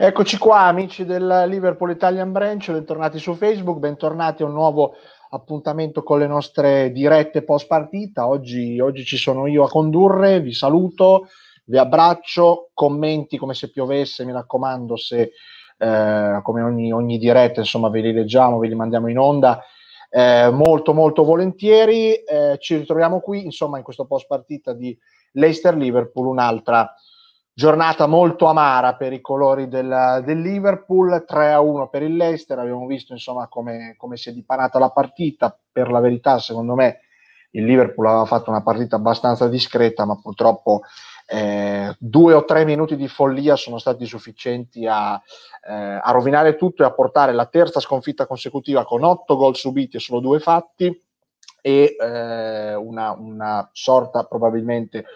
Eccoci qua amici del Liverpool Italian Branch, bentornati su Facebook, bentornati a un nuovo appuntamento con le nostre dirette post partita. Oggi, oggi ci sono io a condurre, vi saluto, vi abbraccio, commenti come se piovesse, mi raccomando, se eh, come ogni, ogni, diretta insomma ve li leggiamo, ve li mandiamo in onda. Eh, molto molto volentieri eh, ci ritroviamo qui insomma in questo post partita di Leicester Liverpool un'altra giornata molto amara per i colori del, del Liverpool, 3-1 per il Leicester, abbiamo visto insomma come, come, si è dipanata la partita, per la verità secondo me il Liverpool aveva fatto una partita abbastanza discreta, ma purtroppo eh, due o tre minuti di follia sono stati sufficienti a, eh, a rovinare tutto e a portare la terza sconfitta consecutiva con otto gol subiti e solo due fatti e eh, una, una sorta probabilmente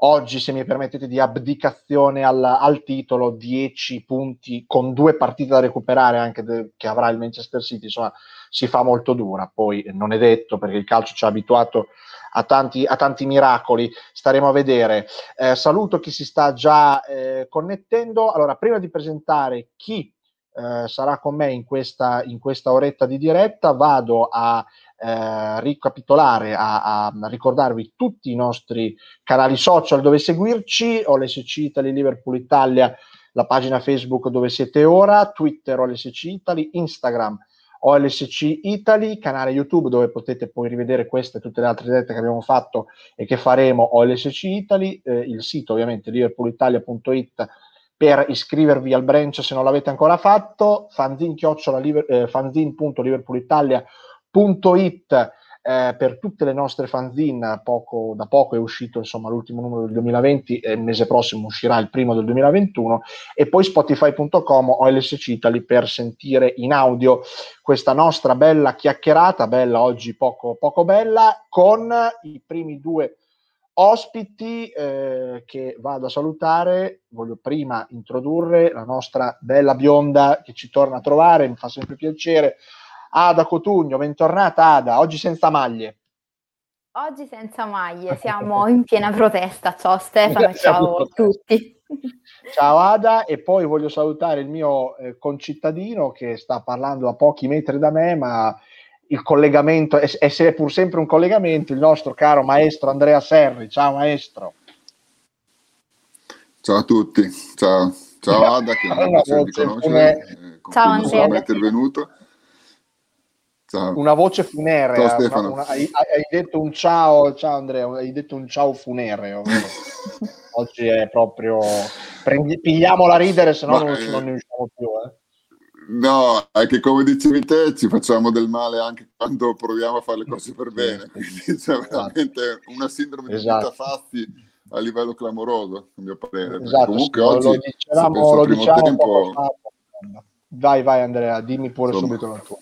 oggi, se mi permettete, di abdicazione al, al titolo, 10 punti con due partite da recuperare anche de, che avrà il Manchester City, insomma, si fa molto dura. Poi non è detto perché il calcio ci ha abituato a tanti, a tanti miracoli, staremo a vedere. Eh, saluto chi si sta già eh, connettendo. Allora, prima di presentare chi eh, sarà con me in questa, in questa oretta di diretta, vado a eh, ricapitolare, a, a, ricordarvi tutti i nostri canali social dove seguirci, OLSC Italy, Liverpool Italia, la pagina Facebook dove siete ora, Twitter OLSC Italy, Instagram OLSC Italy, canale YouTube dove potete poi rivedere queste e tutte le altre dirette che abbiamo fatto e che faremo. OLSC Italy, eh, il sito ovviamente liverpoolitalia.it per iscrivervi al branch se non l'avete ancora fatto, fanzine.liverpoolitalia.com eh, fanzine.it eh, per tutte le nostre fanzine, poco, da poco è uscito insomma, l'ultimo numero del 2020 e il mese prossimo uscirà il primo del 2021 e poi spotify.com o LSC Italy per sentire in audio questa nostra bella chiacchierata, bella oggi poco, poco bella, con i primi due ospiti eh, che vado a salutare. Voglio prima introdurre la nostra bella bionda che ci torna a trovare, mi fa sempre piacere. Ada Cotugno, bentornata Ada, oggi senza maglie. Oggi senza maglie, siamo in piena protesta. Ciao Stefano, ciao a tutti. Ciao Ada e poi voglio salutare il mio eh, concittadino che sta parlando a pochi metri da me, ma il collegamento è, è pur sempre un collegamento, il nostro caro maestro Andrea Serri. Ciao maestro. Ciao a tutti, ciao, ciao Ada che non ho di conoscere, eh, ciao Andrea. intervenuto. Ciao. Una voce funerea. Ciao, una, una, hai, hai, detto un ciao, ciao Andrea, hai detto un ciao funereo. Oggi è proprio... Prendi, pigliamola a ridere, se no non, eh, non ne usciamo più. Eh. No, è che come dicevi te ci facciamo del male anche quando proviamo a fare le cose per bene. Quindi c'è esatto. veramente una sindrome esatto. di Fazzi a livello clamoroso, a mio parere. Esatto, Comunque sì, oggi, lo dicevamo, lo diciamo tempo... Vai, vai Andrea, dimmi pure Insomma, subito la tua.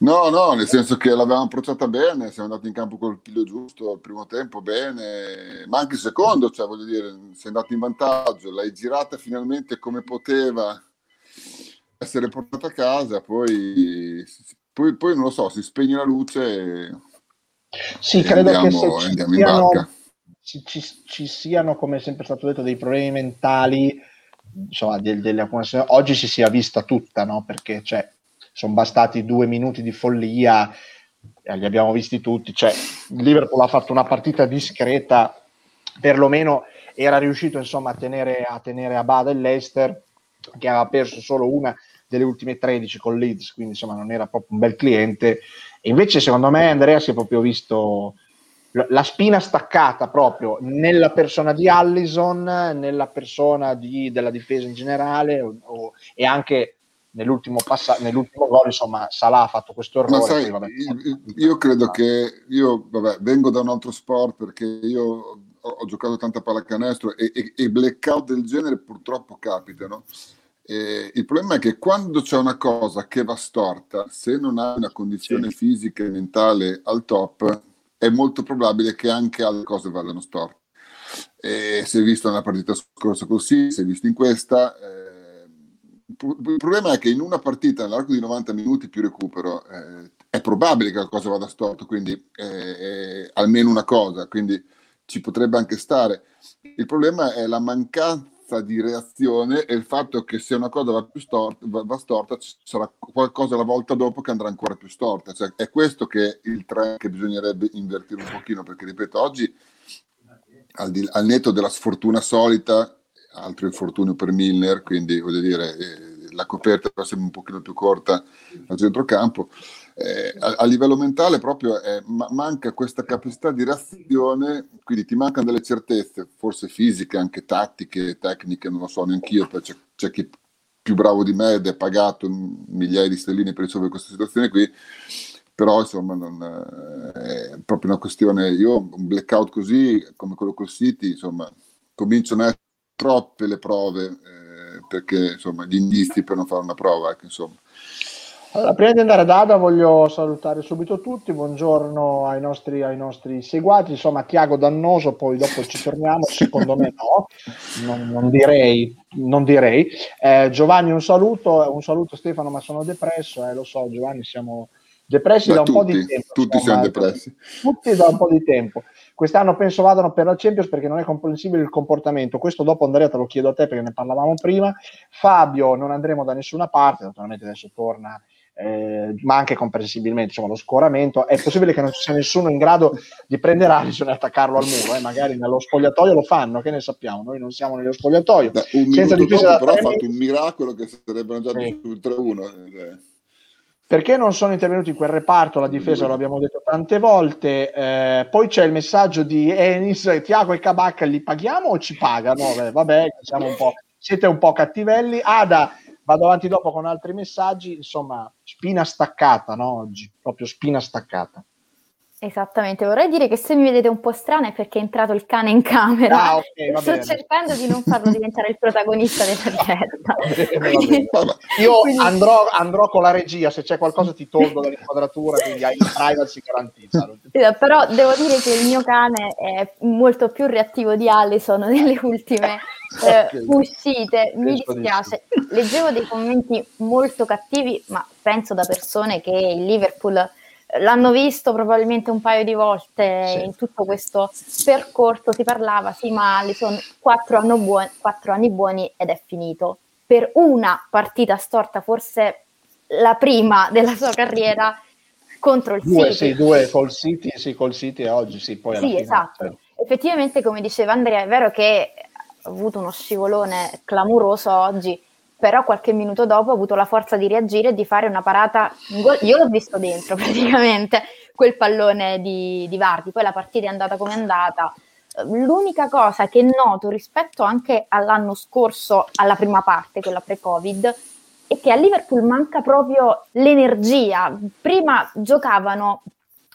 No, no, nel senso che l'avevamo approcciata bene, siamo andati in campo col piglio giusto al primo tempo, bene, ma anche il secondo, cioè voglio dire, sei andato in vantaggio, l'hai girata finalmente come poteva essere portata a casa, poi, poi, poi non lo so, si spegne la luce e, sì, credo andiamo, che se in barca. Ci, ci, ci, siano, come è sempre stato detto, dei problemi mentali, insomma, delle, delle, oggi si sia vista tutta, no? Perché cioè, sono bastati due minuti di follia, eh, li abbiamo visti tutti, cioè il Liverpool ha fatto una partita discreta, perlomeno era riuscito insomma a tenere a, tenere a bada il Leicester che aveva perso solo una delle ultime 13 con Leeds, quindi insomma non era proprio un bel cliente. E invece secondo me Andrea si è proprio visto la spina staccata proprio nella persona di Allison, nella persona di, della difesa in generale o, o, e anche nell'ultimo, passa- nell'ultimo gol, insomma, Salah ha fatto questo errore. Sai, vabbè, io, io credo ah. che io vabbè, vengo da un altro sport perché io ho, ho giocato tanta pallacanestro e, e, e, blackout del genere purtroppo capitano. E il problema è che quando c'è una cosa che va storta, se non hai una condizione sì. fisica e mentale al top, è molto probabile che anche altre cose vadano storte. E si è visto nella partita scorsa così, si è visto in questa. Eh, il problema è che in una partita nell'arco di 90 minuti più recupero eh, è probabile che qualcosa vada storto, quindi eh, almeno una cosa, quindi ci potrebbe anche stare. Il problema è la mancanza di reazione e il fatto che se una cosa va, più storta, va, va storta, ci sarà qualcosa la volta dopo che andrà ancora più storta. Cioè, è questo che è il trend che bisognerebbe invertire un pochino, perché ripeto, oggi al, di, al netto della sfortuna solita, altro infortunio per Milner, quindi voglio dire, eh, la coperta sembra un pochino più corta al centrocampo, eh, a, a, livello mentale proprio eh, ma- manca questa capacità di reazione, quindi ti mancano delle certezze, forse fisiche, anche tattiche, tecniche, non lo so neanch'io, c'è, c'è chi più bravo di me ed è pagato migliaia di stelline per risolvere questa situazione qui, però insomma non, eh, è proprio una questione, io un blackout così come quello col City, insomma, cominciano a troppe le prove eh, perché insomma gli indizi per non fare una prova, ecco, insomma. Allora, prima di andare ad Ada voglio salutare subito tutti, buongiorno ai nostri, ai nostri seguaci, insomma Tiago Dannoso, poi dopo ci torniamo, secondo me no, non, non direi, non direi. Eh, Giovanni un saluto, un saluto Stefano ma sono depresso, eh, lo so Giovanni siamo depressi da un tutti, po' di tempo. Tutti siamo depressi. Tutti da un po' di tempo. Quest'anno penso vadano per la Champions perché non è comprensibile il comportamento. Questo dopo Andrea te lo chiedo a te perché ne parlavamo prima. Fabio non andremo da nessuna parte, naturalmente adesso torna eh, ma anche comprensibilmente insomma, lo scoramento. È possibile che non ci sia nessuno in grado di prendere Alisson e attaccarlo al muro, eh? magari nello spogliatoio lo fanno, che ne sappiamo? Noi non siamo nello spogliatoio. Beh, un Senza minuto dopo, però ha fatto un miracolo che sarebbero già sì. sul 3-1. Perché non sono intervenuti in quel reparto? La difesa lo abbiamo detto tante volte. Eh, poi c'è il messaggio di Enis, Tiago e Cabacca li paghiamo o ci pagano? Vabbè, un siete un po' cattivelli. Ada, vado avanti dopo con altri messaggi. Insomma, spina staccata, no? Oggi, proprio spina staccata. Esattamente, vorrei dire che se mi vedete un po' strana è perché è entrato il cane in camera. Ah, okay, Sto bene. cercando di non farlo diventare il protagonista della diretta. Io andrò, andrò, con la regia, se c'è qualcosa ti tolgo dall'inquadratura, quindi hai il privacy garantita. Però devo dire che il mio cane è molto più reattivo di Allison nelle ultime eh, okay. uscite. Mi dispiace. Leggevo dei commenti molto cattivi, ma penso da persone che il Liverpool l'hanno visto probabilmente un paio di volte sì. in tutto questo percorso, si parlava, sì, ma Allison quattro, anni buoni, quattro anni buoni ed è finito. Per una partita storta, forse la prima della sua carriera contro il due, City. Sì, due col City, sì, col City e oggi sì, poi Sì, fine, esatto. Certo. Effettivamente, come diceva Andrea, è vero che ha avuto uno scivolone clamoroso oggi, però qualche minuto dopo ha avuto la forza di reagire e di fare una parata. Io l'ho visto dentro praticamente quel pallone di, di Vardi. Poi la partita è andata come è andata. L'unica cosa che noto rispetto anche all'anno scorso, alla prima parte, quella pre-Covid, è che a Liverpool manca proprio l'energia. Prima giocavano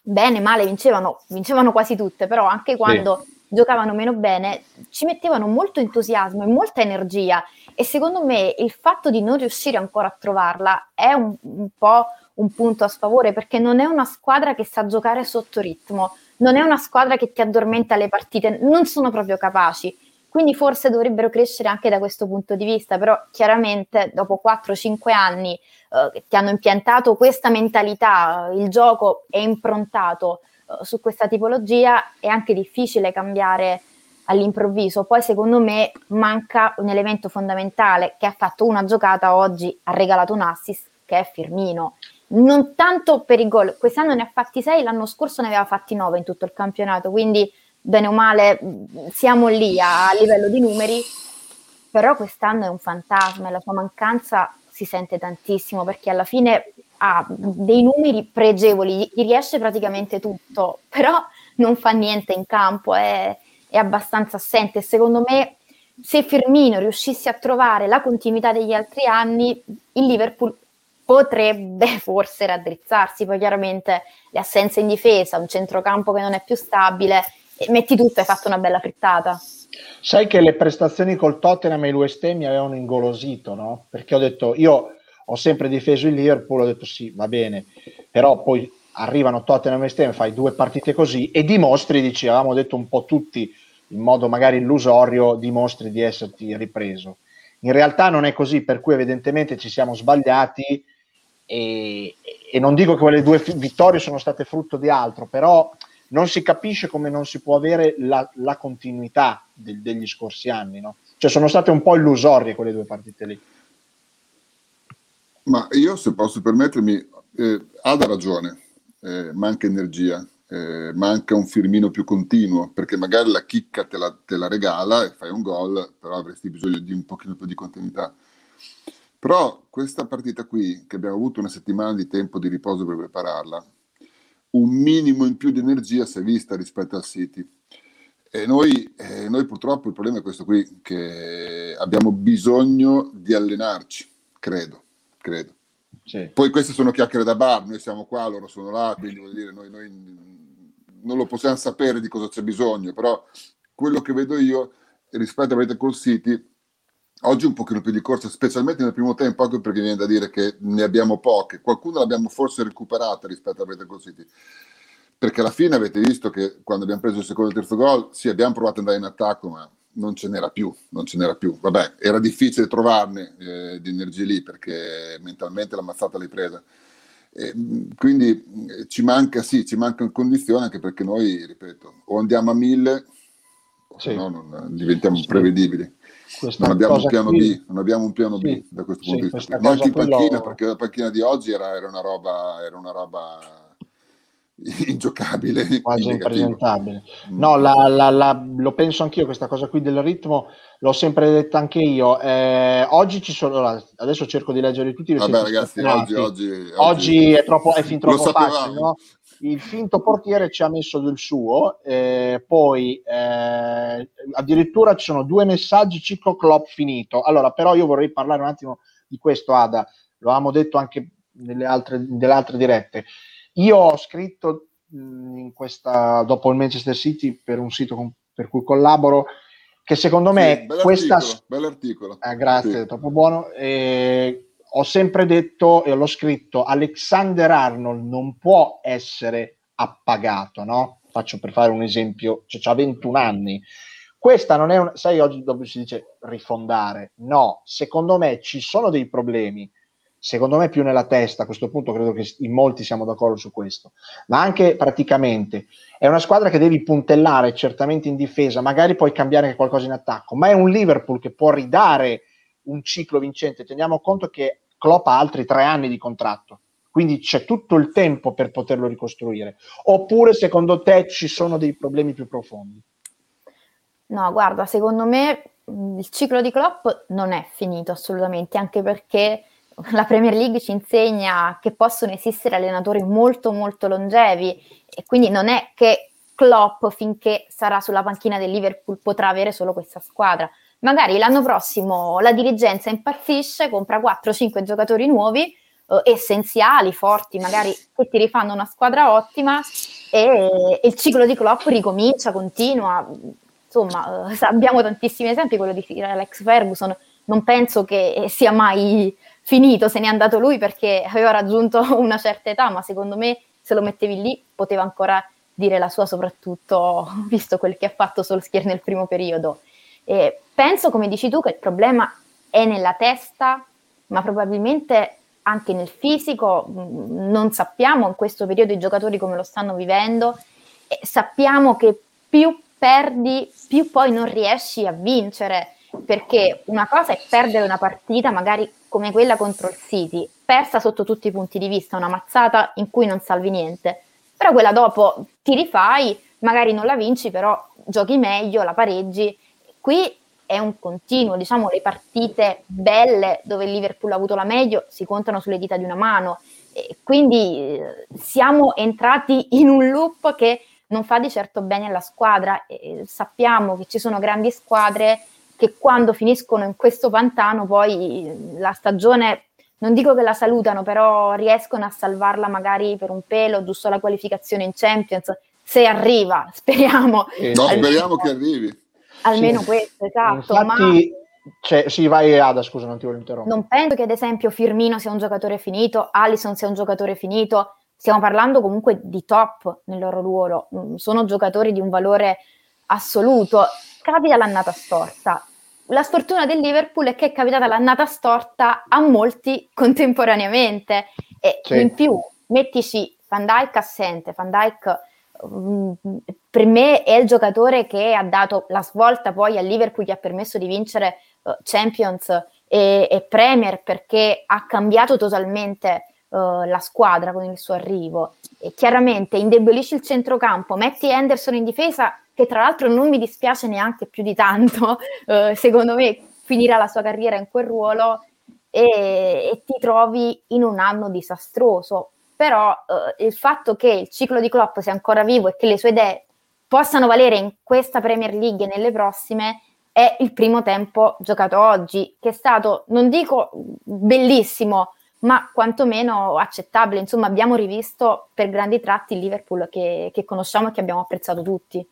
bene, male, vincevano, vincevano quasi tutte, però anche quando sì. Giocavano meno bene ci mettevano molto entusiasmo e molta energia e secondo me il fatto di non riuscire ancora a trovarla è un, un po' un punto a sfavore perché non è una squadra che sa giocare sotto ritmo, non è una squadra che ti addormenta le partite, non sono proprio capaci. Quindi forse dovrebbero crescere anche da questo punto di vista, però chiaramente dopo 4-5 anni eh, che ti hanno impiantato questa mentalità, il gioco è improntato su questa tipologia, è anche difficile cambiare all'improvviso. Poi secondo me manca un elemento fondamentale che ha fatto una giocata oggi, ha regalato un assist, che è Firmino. Non tanto per i gol, quest'anno ne ha fatti 6, l'anno scorso ne aveva fatti 9 in tutto il campionato, quindi bene o male siamo lì a, a livello di numeri, però quest'anno è un fantasma e la sua mancanza si sente tantissimo perché alla fine ha dei numeri pregevoli, gli riesce praticamente tutto, però non fa niente in campo, è, è abbastanza assente. Secondo me, se Firmino riuscisse a trovare la continuità degli altri anni, il Liverpool potrebbe forse raddrizzarsi. Poi chiaramente le assenze in difesa, un centrocampo che non è più stabile, metti tutto hai fatto una bella frittata. Sai che le prestazioni col Tottenham e Ham mi avevano ingolosito, no? Perché ho detto, io ho sempre difeso il Liverpool, ho detto sì, va bene, però poi arrivano Tottenham e West fai due partite così e dimostri, dici, avevamo detto un po' tutti, in modo magari illusorio dimostri di esserti ripreso. In realtà non è così, per cui evidentemente ci siamo sbagliati e, e non dico che quelle due vittorie sono state frutto di altro, però non si capisce come non si può avere la, la continuità de, degli scorsi anni. No? Cioè sono state un po' illusorie quelle due partite lì. Ma io, se posso permettermi, eh, Ada ragione, eh, manca energia, eh, manca un Firmino più continuo, perché magari la chicca te la, te la, regala e fai un gol, però avresti bisogno di un pochino più di continuità. Però questa partita qui, che abbiamo avuto una settimana di tempo di riposo per prepararla, un minimo in più di energia si è vista rispetto al City. E noi, eh, noi purtroppo il problema è questo qui, che abbiamo bisogno di allenarci, credo, credo. Sì. Poi queste sono chiacchiere da bar, noi siamo qua, loro sono là, quindi vuol dire, noi, noi non lo possiamo sapere di cosa c'è bisogno, però quello che vedo io rispetto a col City, oggi un pochino più di corsa, specialmente nel primo tempo, anche perché viene da dire che ne abbiamo poche, qualcuno l'abbiamo forse recuperata rispetto a col City. Perché alla fine avete visto che quando abbiamo preso il secondo e il terzo gol, sì, abbiamo provato ad andare in attacco, ma non ce n'era più, non ce n'era più. Vabbè, era difficile trovarne eh, di energie lì perché mentalmente la mazzata l'hai presa. E, quindi eh, ci manca, sì, ci manca in condizione anche perché noi, ripeto, o andiamo a mille o sì. no non diventiamo sì. Non abbiamo un piano qui... B, non abbiamo un piano sì. B da questo punto di vista. Neanche in panchina, lo... perché la panchina di oggi era, era una roba, era una roba ingiocabile. Quasi impresentabile. Mm. No, la, la, la, lo penso anch'io, questa cosa qui del ritmo, l'ho sempre detta anche io. Eh, oggi ci sono, adesso cerco di leggere tutti. Vabbè ragazzi, oggi, oggi, oggi, oggi, è, troppo, è fin troppo facile, no? Il finto portiere ci ha messo del suo, eh, poi eh, addirittura ci sono due messaggi ciclo Klopp finito. Allora, però io vorrei parlare un attimo di questo, Ada, lo avevamo detto anche nelle altre, nelle altre dirette. Io ho scritto in questa, dopo il Manchester City per un sito con, per cui collaboro che secondo me sì, questa bell'articolo. Eh, grazie, sì. troppo buono. Eh, ho sempre detto e l'ho scritto Alexander Arnold non può essere appagato, no? Faccio per fare un esempio, cioè ha 21 anni. Questa non è un, sai oggi dove si dice rifondare. No, secondo me ci sono dei problemi secondo me più nella testa, a questo punto credo che in molti siamo d'accordo su questo, ma anche praticamente è una squadra che devi puntellare certamente in difesa, magari puoi cambiare qualcosa in attacco, ma è un Liverpool che può ridare un ciclo vincente. Teniamo conto che Klopp ha altri tre anni di contratto, quindi c'è tutto il tempo per poterlo ricostruire. Oppure secondo te ci sono dei problemi più profondi? No, guarda, secondo me il ciclo di Klopp non è finito assolutamente, anche perché la Premier League ci insegna che possono esistere allenatori molto molto longevi e quindi non è che Klopp finché sarà sulla panchina del Liverpool potrà avere solo questa squadra. Magari l'anno prossimo la dirigenza impazzisce, compra 4-5 giocatori nuovi, eh, essenziali, forti, magari che ti rifanno una squadra ottima e, e il ciclo di Klopp ricomincia, continua. Insomma, eh, abbiamo tantissimi esempi, quello di Alex Ferguson, non penso che sia mai finito, se n'è andato lui perché aveva raggiunto una certa età, ma secondo me se lo mettevi lì poteva ancora dire la sua, soprattutto visto quel che ha fatto Solskjaer nel primo periodo. E penso, come dici tu, che il problema è nella testa, ma probabilmente anche nel fisico. Mm, non sappiamo in questo periodo i giocatori come lo stanno vivendo. E sappiamo che più perdi, più poi non riesci a vincere perché una cosa è perdere una partita magari come quella contro il City, persa sotto tutti i punti di vista, una mazzata in cui non salvi niente, però quella dopo ti rifai, magari non la vinci, però giochi meglio, la pareggi. Qui è un continuo, diciamo le partite belle dove il Liverpool ha avuto la meglio si contano sulle dita di una mano, e quindi eh, siamo entrati in un loop che non fa di certo bene alla squadra, e sappiamo che ci sono grandi squadre che quando finiscono in questo pantano poi la stagione, non dico che la salutano, però riescono a salvarla magari per un pelo, giusto la qualificazione in Champions, se arriva, speriamo. No, speriamo che arrivi. Almeno sì. questo, esatto. Infatti, ma... cioè, sì, vai Ada, scusa, non ti voglio interrompere. Non penso che ad esempio Firmino sia un giocatore finito, Allison sia un giocatore finito, stiamo parlando comunque di top nel loro ruolo, mm, sono giocatori di un valore assoluto capita l'annata storta. La sfortuna del Liverpool è che è capitata l'annata storta a molti contemporaneamente e sì. in più mettici Van Dyke assente, Van Dyke per me è il giocatore che ha dato la svolta poi al Liverpool, gli ha permesso di vincere uh, Champions e, e, Premier perché ha cambiato totalmente uh, la squadra con il suo arrivo. E chiaramente indebolisce il centrocampo, metti Henderson in difesa, che tra l'altro non mi dispiace neanche più di tanto, uh, secondo me finirà la sua carriera in quel ruolo e, e ti trovi in un anno disastroso. Però uh, il fatto che il ciclo di Klopp sia ancora vivo e che le sue idee possano valere in questa Premier League e nelle prossime è il primo tempo giocato oggi, che è stato, non dico bellissimo, ma quantomeno accettabile. Insomma, abbiamo rivisto per grandi tratti il Liverpool che, che conosciamo e che abbiamo apprezzato tutti.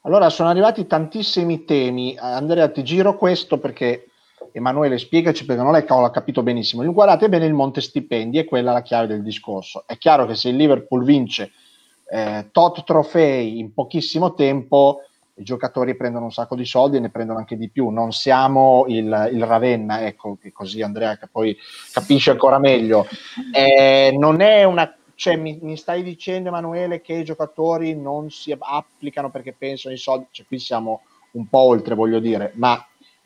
Allora, sono arrivati tantissimi temi. Andrea, ti giro questo perché Emanuele spiegaci perché non l'hai capito benissimo. Guardate bene il monte stipendi, è quella la chiave del discorso. È chiaro che se il Liverpool vince eh, tot trofei in pochissimo tempo, i giocatori prendono un sacco di soldi e ne prendono anche di più. Non siamo il, il Ravenna, ecco, che così Andrea che poi capisce ancora meglio. Eh, non è una cioè, mi, mi, stai dicendo, Emanuele, che i giocatori non si applicano perché pensano ai soldi? Cioè, qui siamo un po' oltre, voglio dire. Ma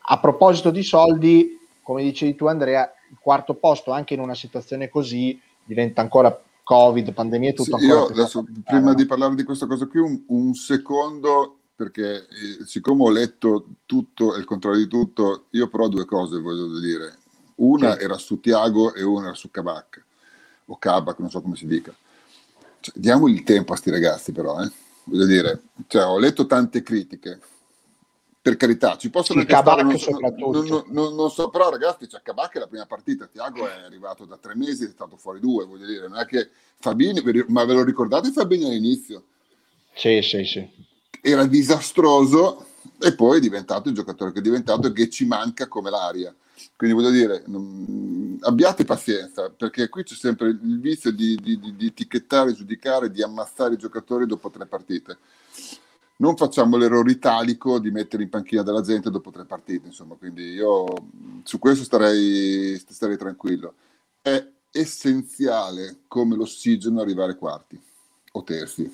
a proposito di soldi, come dicevi tu, Andrea, il quarto posto, anche in una situazione così, diventa ancora Covid, pandemia e tutto. Sì, io adesso, prima di parlare di questa cosa qui, un, un secondo, perché eh, siccome ho letto tutto e il contrario di tutto, io però due cose voglio dire. Una sì. era su Tiago e una era su Kabak o Kabak, non so come si dica. Cioè, diamo il tempo a sti ragazzi però, eh? voglio dire, cioè, ho letto tante critiche, per carità, ci possono sì, Kabak non, soprattutto. Non, non, non, so, però ragazzi, cioè, Kabak è la prima partita, Tiago è arrivato da tre mesi, è stato fuori due, voglio dire, non è che Fabini, ma ve lo ricordate Fabini all'inizio? Sì, sì, sì. Era disastroso e poi è diventato il giocatore che è diventato e che ci manca come l'aria. Quindi voglio dire, abbiate pazienza, perché qui c'è sempre il vizio di, di, di, di, etichettare, giudicare, di ammazzare i giocatori dopo tre partite. Non facciamo l'errore italico di mettere in panchina della gente dopo tre partite, insomma, quindi io su questo starei, starei tranquillo. È essenziale come l'ossigeno arrivare quarti o terzi,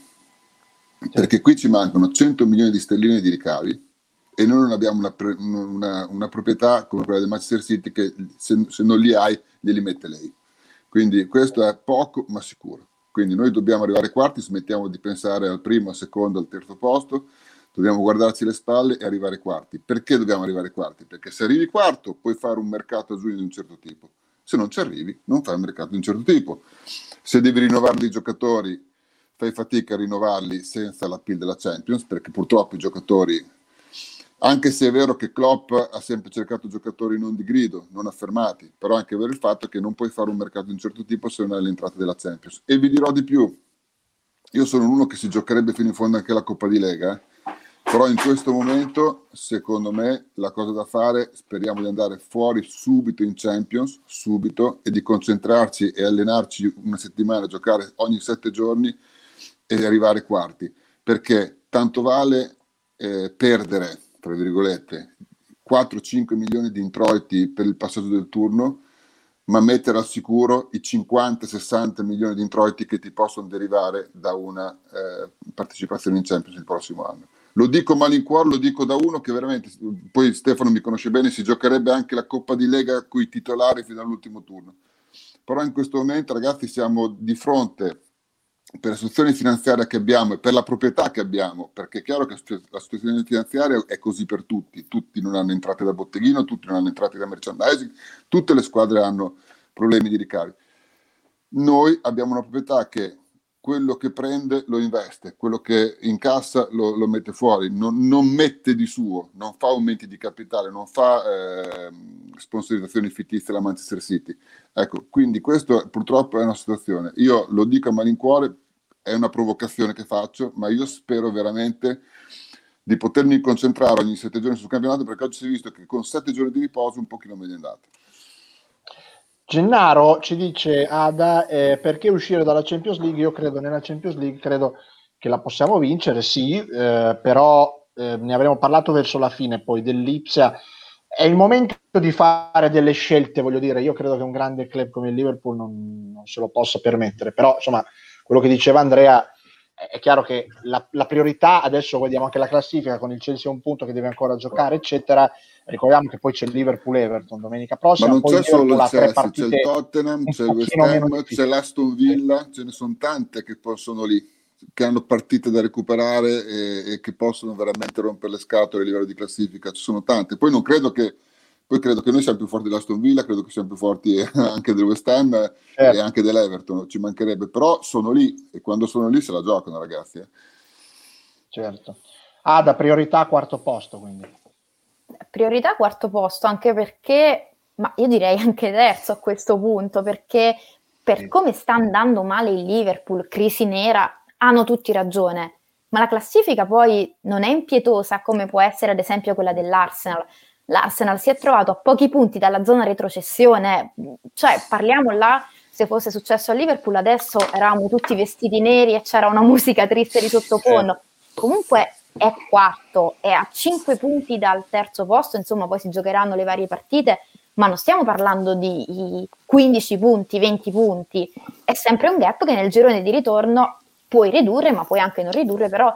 perché qui ci mancano 100 milioni di sterline di ricavi e noi non abbiamo una, una, una, proprietà come quella del Manchester City che se, se, non li hai glieli mette lei. Quindi questo è poco ma sicuro. Quindi noi dobbiamo arrivare quarti, smettiamo di pensare al primo, al secondo, al terzo posto, dobbiamo guardarci le spalle e arrivare quarti. Perché dobbiamo arrivare quarti? Perché se arrivi quarto puoi fare un mercato a giugno di un certo tipo. Se non ci arrivi, non fai un mercato di un certo tipo. Se devi rinnovare dei giocatori, fai fatica a rinnovarli senza la PIL della Champions, perché purtroppo i giocatori anche se è vero che Klopp ha sempre cercato giocatori non di grido, non affermati, però è anche vero il fatto che non puoi fare un mercato di un certo tipo se non hai l'entrata della Champions. E vi dirò di più, io sono uno che si giocherebbe fino in fondo anche la Coppa di Lega, eh? però in questo momento, secondo me, la cosa da fare, speriamo di andare fuori subito in Champions, subito, e di concentrarci e allenarci una settimana, giocare ogni sette giorni e arrivare quarti, perché tanto vale eh, perdere tra virgolette, 4-5 milioni di introiti per il passaggio del turno, ma mettere al sicuro i 50-60 milioni di introiti che ti possono derivare da una eh, partecipazione in Champions il prossimo anno. Lo dico malincuore, lo dico da uno che veramente, poi Stefano mi conosce bene, si giocherebbe anche la Coppa di Lega con i titolari fino all'ultimo turno. Però in questo momento, ragazzi, siamo di fronte per la situazione finanziaria che abbiamo e per la proprietà che abbiamo, perché è chiaro che la situazione finanziaria è così per tutti, tutti non hanno entrate da botteghino, tutti non hanno entrate da merchandising, tutte le squadre hanno problemi di ricavi. Noi abbiamo una proprietà che quello che prende lo investe, quello che incassa lo, lo mette fuori, non, non, mette di suo, non fa aumenti di capitale, non fa eh, sponsorizzazioni fittizie alla Manchester City. Ecco, quindi questo purtroppo è una situazione. Io lo dico a malincuore è una provocazione che faccio, ma io spero veramente di potermi concentrare ogni sette giorni sul campionato perché oggi si è visto che con sette giorni di riposo un pochino meglio è andato. Gennaro ci dice Ada eh, perché uscire dalla Champions League? Io credo nella Champions League, credo che la possiamo vincere, sì, eh, però eh, ne avremo parlato verso la fine poi dell'Ipsia. È il momento di fare delle scelte, voglio dire, io credo che un grande club come il Liverpool non, non se lo possa permettere, però insomma quello che diceva Andrea è chiaro che la, la, priorità, adesso vediamo anche la classifica con il Chelsea a un punto che deve ancora giocare, eccetera. Ricordiamo che poi c'è il Liverpool-Everton domenica prossima. Ma non c'è solo il Chelsea, c'è il Tottenham, c'è il West Ham, c'è l'Aston Villa, ce ne sono tante che possono lì, che hanno partite da recuperare e, e che possono veramente rompere le scatole a livello di classifica. Ci sono tante. Poi non credo che poi credo che noi siamo più forti dell'Aston Villa, credo che siamo più forti anche del West Ham certo. e anche dell'Everton, ci mancherebbe, però sono lì e quando sono lì se la giocano ragazzi. Eh. Certo. Ah, da priorità quarto posto quindi. Priorità quarto posto anche perché, ma io direi anche terzo a questo punto, perché per sì. come sta andando male il Liverpool, crisi nera, hanno tutti ragione, ma la classifica poi non è impietosa come può essere ad esempio quella dell'Arsenal l'Arsenal si è trovato a pochi punti dalla zona retrocessione, cioè parliamo là, se fosse successo a Liverpool adesso eravamo tutti vestiti neri e c'era una musica triste di sottofondo, comunque è quarto, è a 5 punti dal terzo posto, insomma poi si giocheranno le varie partite, ma non stiamo parlando di 15 punti, 20 punti, è sempre un gap che nel girone di ritorno puoi ridurre, ma puoi anche non ridurre, però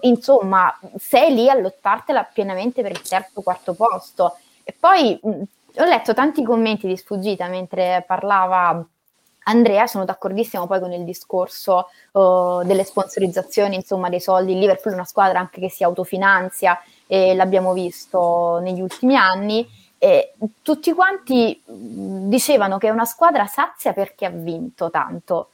insomma, sei lì a lottartela pienamente per il terzo o quarto posto. E poi mh, ho letto tanti commenti di sfuggita mentre parlava Andrea, sono d'accordissimo poi con il discorso uh, delle sponsorizzazioni, insomma, dei soldi. Il Liverpool è una squadra anche che si autofinanzia e l'abbiamo visto negli ultimi anni. E tutti quanti dicevano che è una squadra sazia perché ha vinto tanto.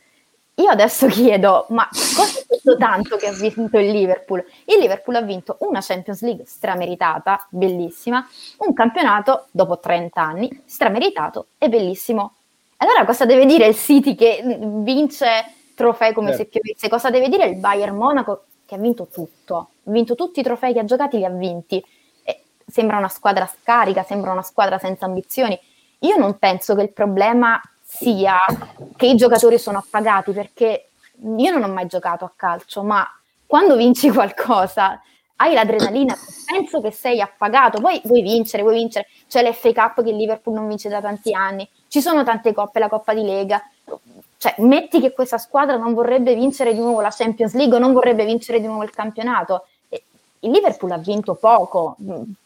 Io adesso chiedo, ma cosa questo tanto che ha vinto il Liverpool? Il Liverpool ha vinto una Champions League strameritata, bellissima, un campionato dopo 30 anni, strameritato e bellissimo. Allora cosa deve dire il City che vince trofei come eh. se piovesse? Cosa deve dire il Bayern Monaco che ha vinto tutto? Ha vinto tutti i trofei che ha giocati, li ha vinti. E sembra una squadra scarica, sembra una squadra senza ambizioni. Io non penso che il problema sia che i giocatori sono appagati perché io non ho mai giocato a calcio, ma quando vinci qualcosa hai l'adrenalina, penso che sei appagato, poi vuoi vincere, vuoi vincere, c'è l'FA Cup che il Liverpool non vince da tanti anni, ci sono tante coppe, la Coppa di Lega, cioè metti che questa squadra non vorrebbe vincere di nuovo la Champions League o non vorrebbe vincere di nuovo il campionato, il Liverpool ha vinto poco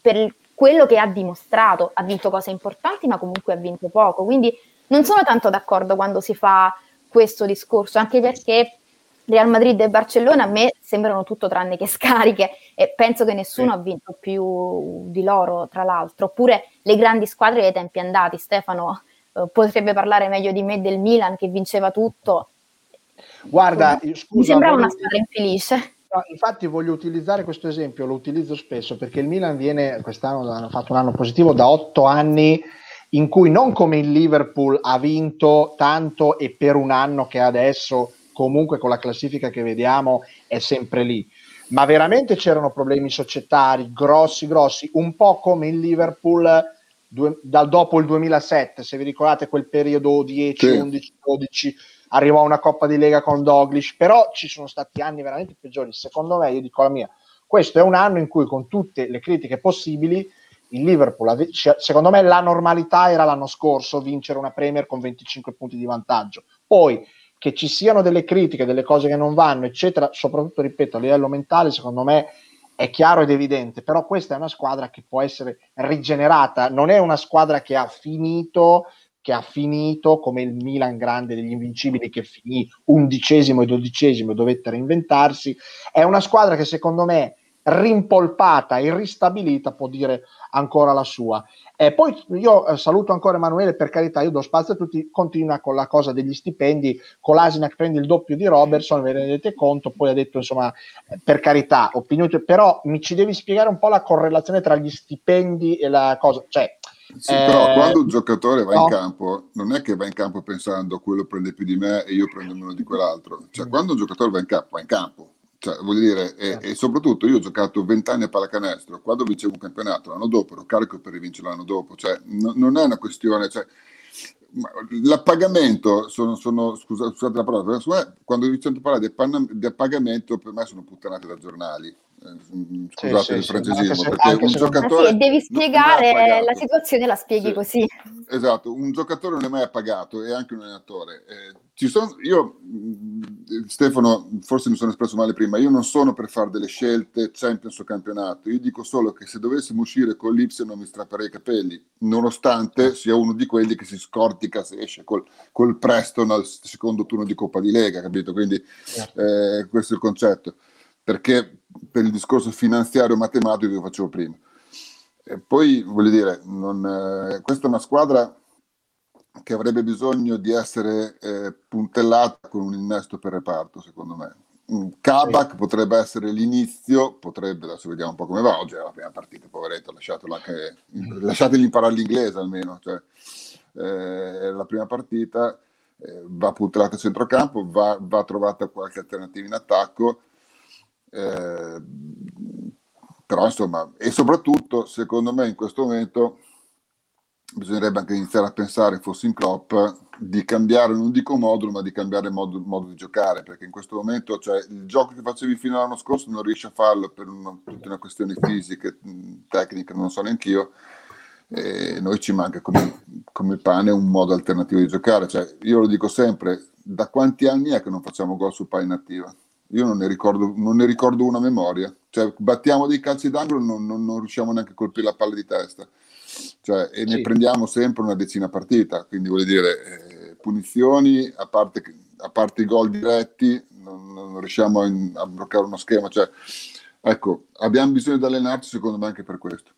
per quello che ha dimostrato, ha vinto cose importanti ma comunque ha vinto poco, quindi non sono tanto d'accordo quando si fa questo discorso, anche perché Real Madrid e Barcellona a me sembrano tutto tranne che scariche e penso che nessuno sì. ha vinto più di loro, tra l'altro. Oppure le grandi squadre dei tempi andati. Stefano eh, potrebbe parlare meglio di me del Milan che vinceva tutto. Guarda, scusa, mi sembrava una squadra infelice. No, infatti voglio utilizzare questo esempio, lo utilizzo spesso perché il Milan viene, quest'anno hanno fatto un anno positivo, da otto anni in cui non come il Liverpool ha vinto tanto e per un anno che adesso comunque con la classifica che vediamo è sempre lì, ma veramente c'erano problemi societari grossi, grossi, un po' come il Liverpool due, dal dopo il 2007, se vi ricordate quel periodo 10, sì. 11, 12, arrivò una Coppa di Lega con Doglish, però ci sono stati anni veramente peggiori, secondo me, io dico la mia, questo è un anno in cui con tutte le critiche possibili il Liverpool, secondo me la normalità era l'anno scorso vincere una Premier con 25 punti di vantaggio. Poi che ci siano delle critiche, delle cose che non vanno, eccetera, soprattutto, ripeto, a livello mentale, secondo me è chiaro ed evidente, però questa è una squadra che può essere rigenerata, non è una squadra che ha finito, che ha finito come il Milan grande degli invincibili che finì undicesimo e dodicesimo e dovette reinventarsi, è una squadra che secondo me rimpolpata e ristabilita può dire ancora la sua. E poi io eh, saluto ancora Emanuele, per carità, io do spazio a tutti, continua con la cosa degli stipendi, con l'Asinac prende il doppio di Robertson, ve ne rendete conto, poi ha detto insomma, per carità, opinioni, però mi ci devi spiegare un po' la correlazione tra gli stipendi e la cosa, cioè... Sì, eh, però quando un giocatore va no. in campo, non è che va in campo pensando quello prende più di me e io prendo meno di quell'altro. Cioè, mm. quando un giocatore va in campo, va in campo cioè, voglio dire, e, certo. e, soprattutto io ho giocato vent'anni a pallacanestro, quando vincevo un campionato l'anno dopo ero carico per rivincere l'anno dopo, cioè, no, non è una questione, cioè, l'appagamento, sono, sono, scusate, scusate la parola, quando vi sento parlare di, appagamento per me sono puttanate da giornali, scusate sì, il sì, francesismo, sì, perché un giocatore... Sì, devi spiegare la situazione, la spieghi così. Esatto, un giocatore non è mai appagato e anche un allenatore. Eh, sono, io, mm, Stefano, forse mi sono espresso male prima, io non sono per fare delle scelte Champions o campionato, io dico solo che se dovessimo uscire con l'Ipsia non mi strapperei i capelli, nonostante sia uno di quelli che si scortica se esce col, col Preston al secondo turno di Coppa di Lega, capito? Quindi certo. eh, questo è il concetto, perché per il discorso finanziario matematico che facevo prima. E poi, voglio dire, non, eh, questa è una squadra che avrebbe bisogno di essere eh, puntellata con un innesto per reparto, secondo me. Kabak sì. potrebbe essere l'inizio, potrebbe, adesso vediamo un po' come va, oggi è la prima partita, poveretto, lasciatelo anche, mm. lasciategli imparare l'inglese almeno, cioè, eh, è la prima partita, eh, va puntellata a centrocampo, va, va trovata qualche alternativa in attacco, eh, però insomma, e soprattutto secondo me in questo momento bisognerebbe anche iniziare a pensare, fossi in Klopp, di cambiare, non dico modulo, ma di cambiare modo, modo di giocare, perché in questo momento cioè, il gioco che facevi fino all'anno scorso non riesci a farlo per una, tutta una questione fisica, tecnica, non so neanche io, e noi ci manca come, come pane un modo alternativo di giocare. Cioè, io lo dico sempre, da quanti anni è che non facciamo gol su palla inattiva? Io non ne ricordo, non ne ricordo una memoria. Cioè, battiamo dei calci d'angolo non, non, non riusciamo neanche a colpire la palla di testa cioè, e sì. ne prendiamo sempre una decina partita, quindi vuol dire eh, punizioni, a parte, a parte, i gol diretti, non, non riusciamo a, a, bloccare uno schema, cioè, ecco, abbiamo bisogno di allenarci secondo me anche per questo.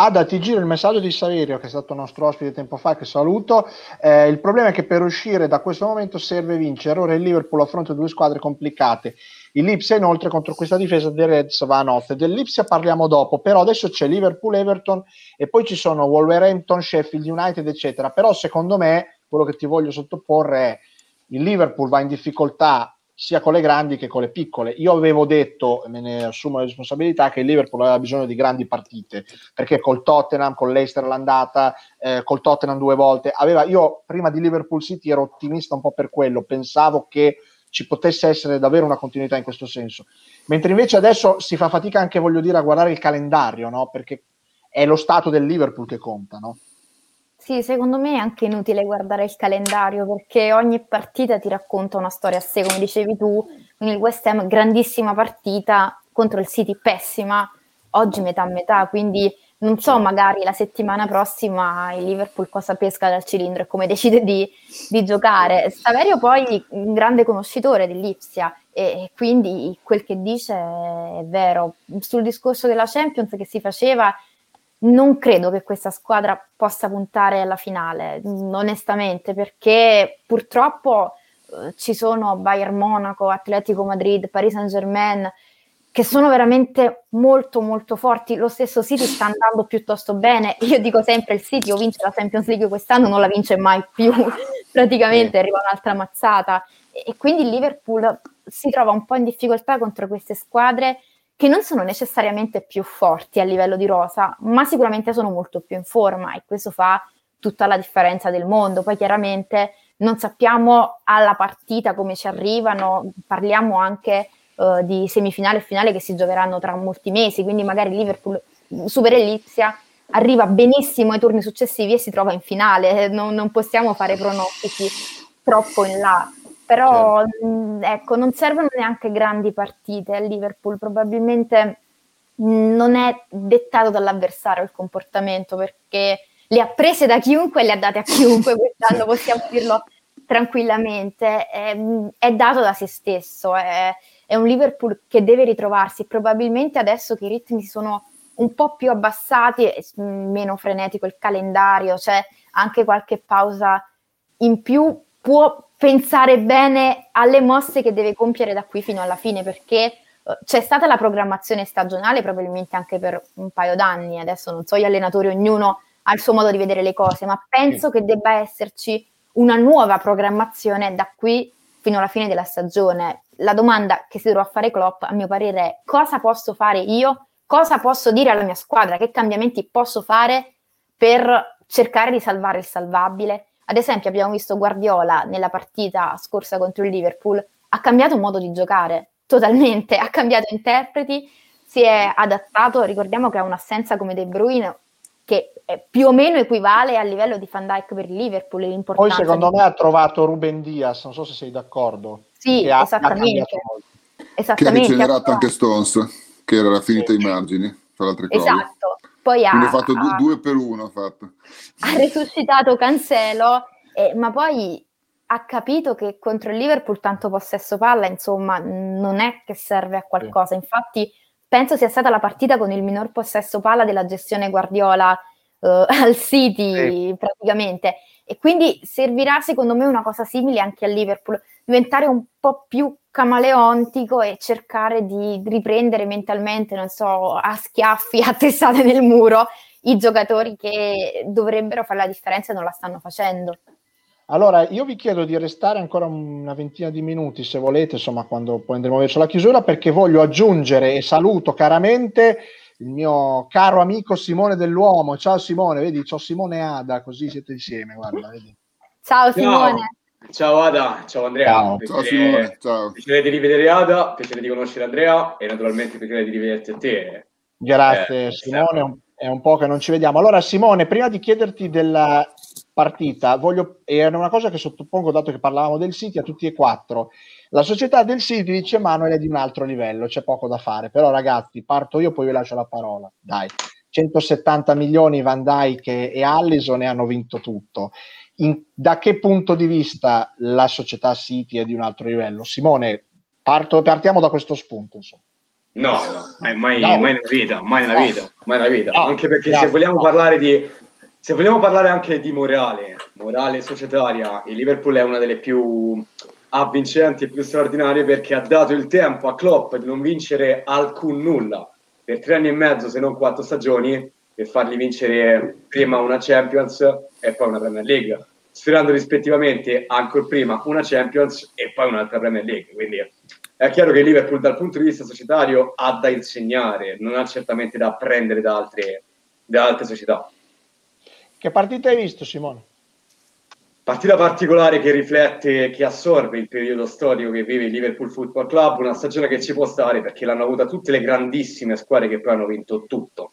Ada, ti giro il messaggio di Saverio, che è stato nostro ospite tempo fa, che saluto. Eh, il problema è che per uscire da questo momento serve vincere. Ora il Liverpool affronta due squadre complicate. Il Lipsia inoltre contro questa difesa dei Reds va a notte. Del Lipsia parliamo dopo, però adesso c'è Liverpool-Everton e poi ci sono Wolverhampton, Sheffield United, eccetera. Però secondo me quello che ti voglio sottoporre è il Liverpool va in difficoltà sia con le grandi che con le piccole. Io avevo detto, me ne assumo la responsabilità, che il Liverpool aveva bisogno di grandi partite, perché col Tottenham, con l'Eister l'andata, eh, col Tottenham due volte, aveva, io prima di Liverpool City ero ottimista un po' per quello, pensavo che ci potesse essere davvero una continuità in questo senso. Mentre invece adesso si fa fatica anche, voglio dire, a guardare il calendario, no? perché è lo stato del Liverpool che conta, no? Sì, secondo me è anche inutile guardare il calendario perché ogni partita ti racconta una storia a sé, come dicevi tu, quindi il West Ham grandissima partita contro il City pessima, oggi metà metà, quindi non so magari la settimana prossima il Liverpool cosa pesca dal cilindro e come decide di, di giocare. Saverio poi un grande conoscitore dell'Ipsia e quindi quel che dice è vero. Sul discorso della Champions che si faceva non credo che questa squadra possa puntare alla finale, onestamente, perché purtroppo eh, ci sono Bayern Monaco, Atletico Madrid, Paris Saint Germain che sono veramente molto molto forti. Lo stesso City sta andando piuttosto bene. Io dico sempre il City o vince la Champions League quest'anno, non la vince mai più. Praticamente arriva un'altra mazzata. E quindi il Liverpool si trova un po' in difficoltà contro queste squadre che non sono necessariamente più forti a livello di rosa, ma sicuramente sono molto più in forma e questo fa tutta la differenza del mondo. Poi chiaramente non sappiamo alla partita come ci arrivano, parliamo anche uh, di semifinale e finale che si giocheranno tra molti mesi, quindi magari Liverpool supera l'Ipsia, arriva benissimo ai turni successivi e si trova in finale, non, non possiamo fare pronostici troppo in là però certo. mh, ecco, non servono neanche grandi partite a Liverpool, probabilmente non è dettato dall'avversario il comportamento perché le ha prese da chiunque e le ha date a chiunque quest'anno, possiamo dirlo tranquillamente, è, è, dato da se stesso, è, è un Liverpool che deve ritrovarsi, probabilmente adesso che i ritmi sono un po' più abbassati, meno frenetico il calendario, c'è anche qualche pausa in più, può pensare bene alle mosse che deve compiere da qui fino alla fine, perché uh, c'è stata la programmazione stagionale probabilmente anche per un paio d'anni, adesso non so, gli allenatori ognuno ha il suo modo di vedere le cose, ma penso che debba esserci una nuova programmazione da qui fino alla fine della stagione. La domanda che si dovrà fare Klopp, a mio parere, è cosa posso fare io? Cosa posso dire alla mia squadra? Che cambiamenti posso fare per cercare di salvare il salvabile? Ad esempio abbiamo visto Guardiola nella partita scorsa contro il Liverpool, ha cambiato modo di giocare, totalmente, ha cambiato interpreti, si è adattato, ricordiamo che ha un'assenza come De Bruyne che più o meno equivale a livello di Van Dyke per il Liverpool. Poi secondo me ha trovato Ruben Diaz, non so se sei d'accordo. Sì, che esattamente. Ha, esattamente. Che ha rigenerato anche Stones, che era finita sì. ai margini, tra le altre cose. Esatto. Poi ha, ha fatto ha, due per uno. Ha, fatto. ha resuscitato Cancelo, eh, ma poi ha capito che contro il Liverpool tanto possesso palla, insomma, non è che serve a qualcosa. Infatti penso sia stata la partita con il minor possesso palla della gestione Guardiola uh, al City sì. praticamente e quindi servirà secondo me una cosa simile anche al Liverpool, diventare un po' più camaleontico e cercare di riprendere mentalmente, non so, a schiaffi, a testate nel muro i giocatori che dovrebbero fare la differenza e non la stanno facendo. Allora, io vi chiedo di restare ancora una ventina di minuti, se volete, insomma, quando poi andremo verso la chiusura, perché voglio aggiungere e saluto caramente il mio caro amico Simone Dell'Uomo. Ciao Simone, vedi, c'ho Simone Ada, così siete insieme, guarda, vedi. Ciao Simone. Ciao Ada, ciao Andrea. Ciao, piacere, ciao Simone, ciao. Piacere di rivedere Ada, piacere di conoscere Andrea e naturalmente piacere di rivederti a te. Grazie eh, Simone, è un po' che non ci vediamo. Allora Simone, prima di chiederti della partita, voglio, è una cosa che sottopongo, dato che parlavamo del City, a tutti e quattro. La società del City dice Manuel è di un altro livello, c'è poco da fare, però ragazzi, parto io, poi vi lascio la parola. Dai, 170 milioni Van Dyke e Allison e hanno vinto tutto. In, da che punto di vista la società City è di un altro livello? Simone, parto, partiamo da questo spunto. Insomma. No, no, mai, mai, no. mai, nella vita, mai nella vita, mai nella vita. Anche perché se vogliamo parlare di se vogliamo parlare anche di morale, morale societaria, il Liverpool è una delle più avvincenti e più straordinarie perché ha dato il tempo a Klopp di non vincere alcun nulla per tre anni e mezzo, se non quattro stagioni, per fargli vincere prima una Champions e poi una Premier League, sferrando rispettivamente ancora prima una Champions e poi un'altra Premier League. Quindi è chiaro che Liverpool dal punto di vista societario ha da insegnare, non ha certamente da apprendere da altre, da altre società. Che partita hai visto, Simone? Partita particolare che riflette, che assorbe il periodo storico che vive il Liverpool Football Club, una stagione che ci può stare perché l'hanno avuta tutte le grandissime squadre che poi hanno vinto tutto.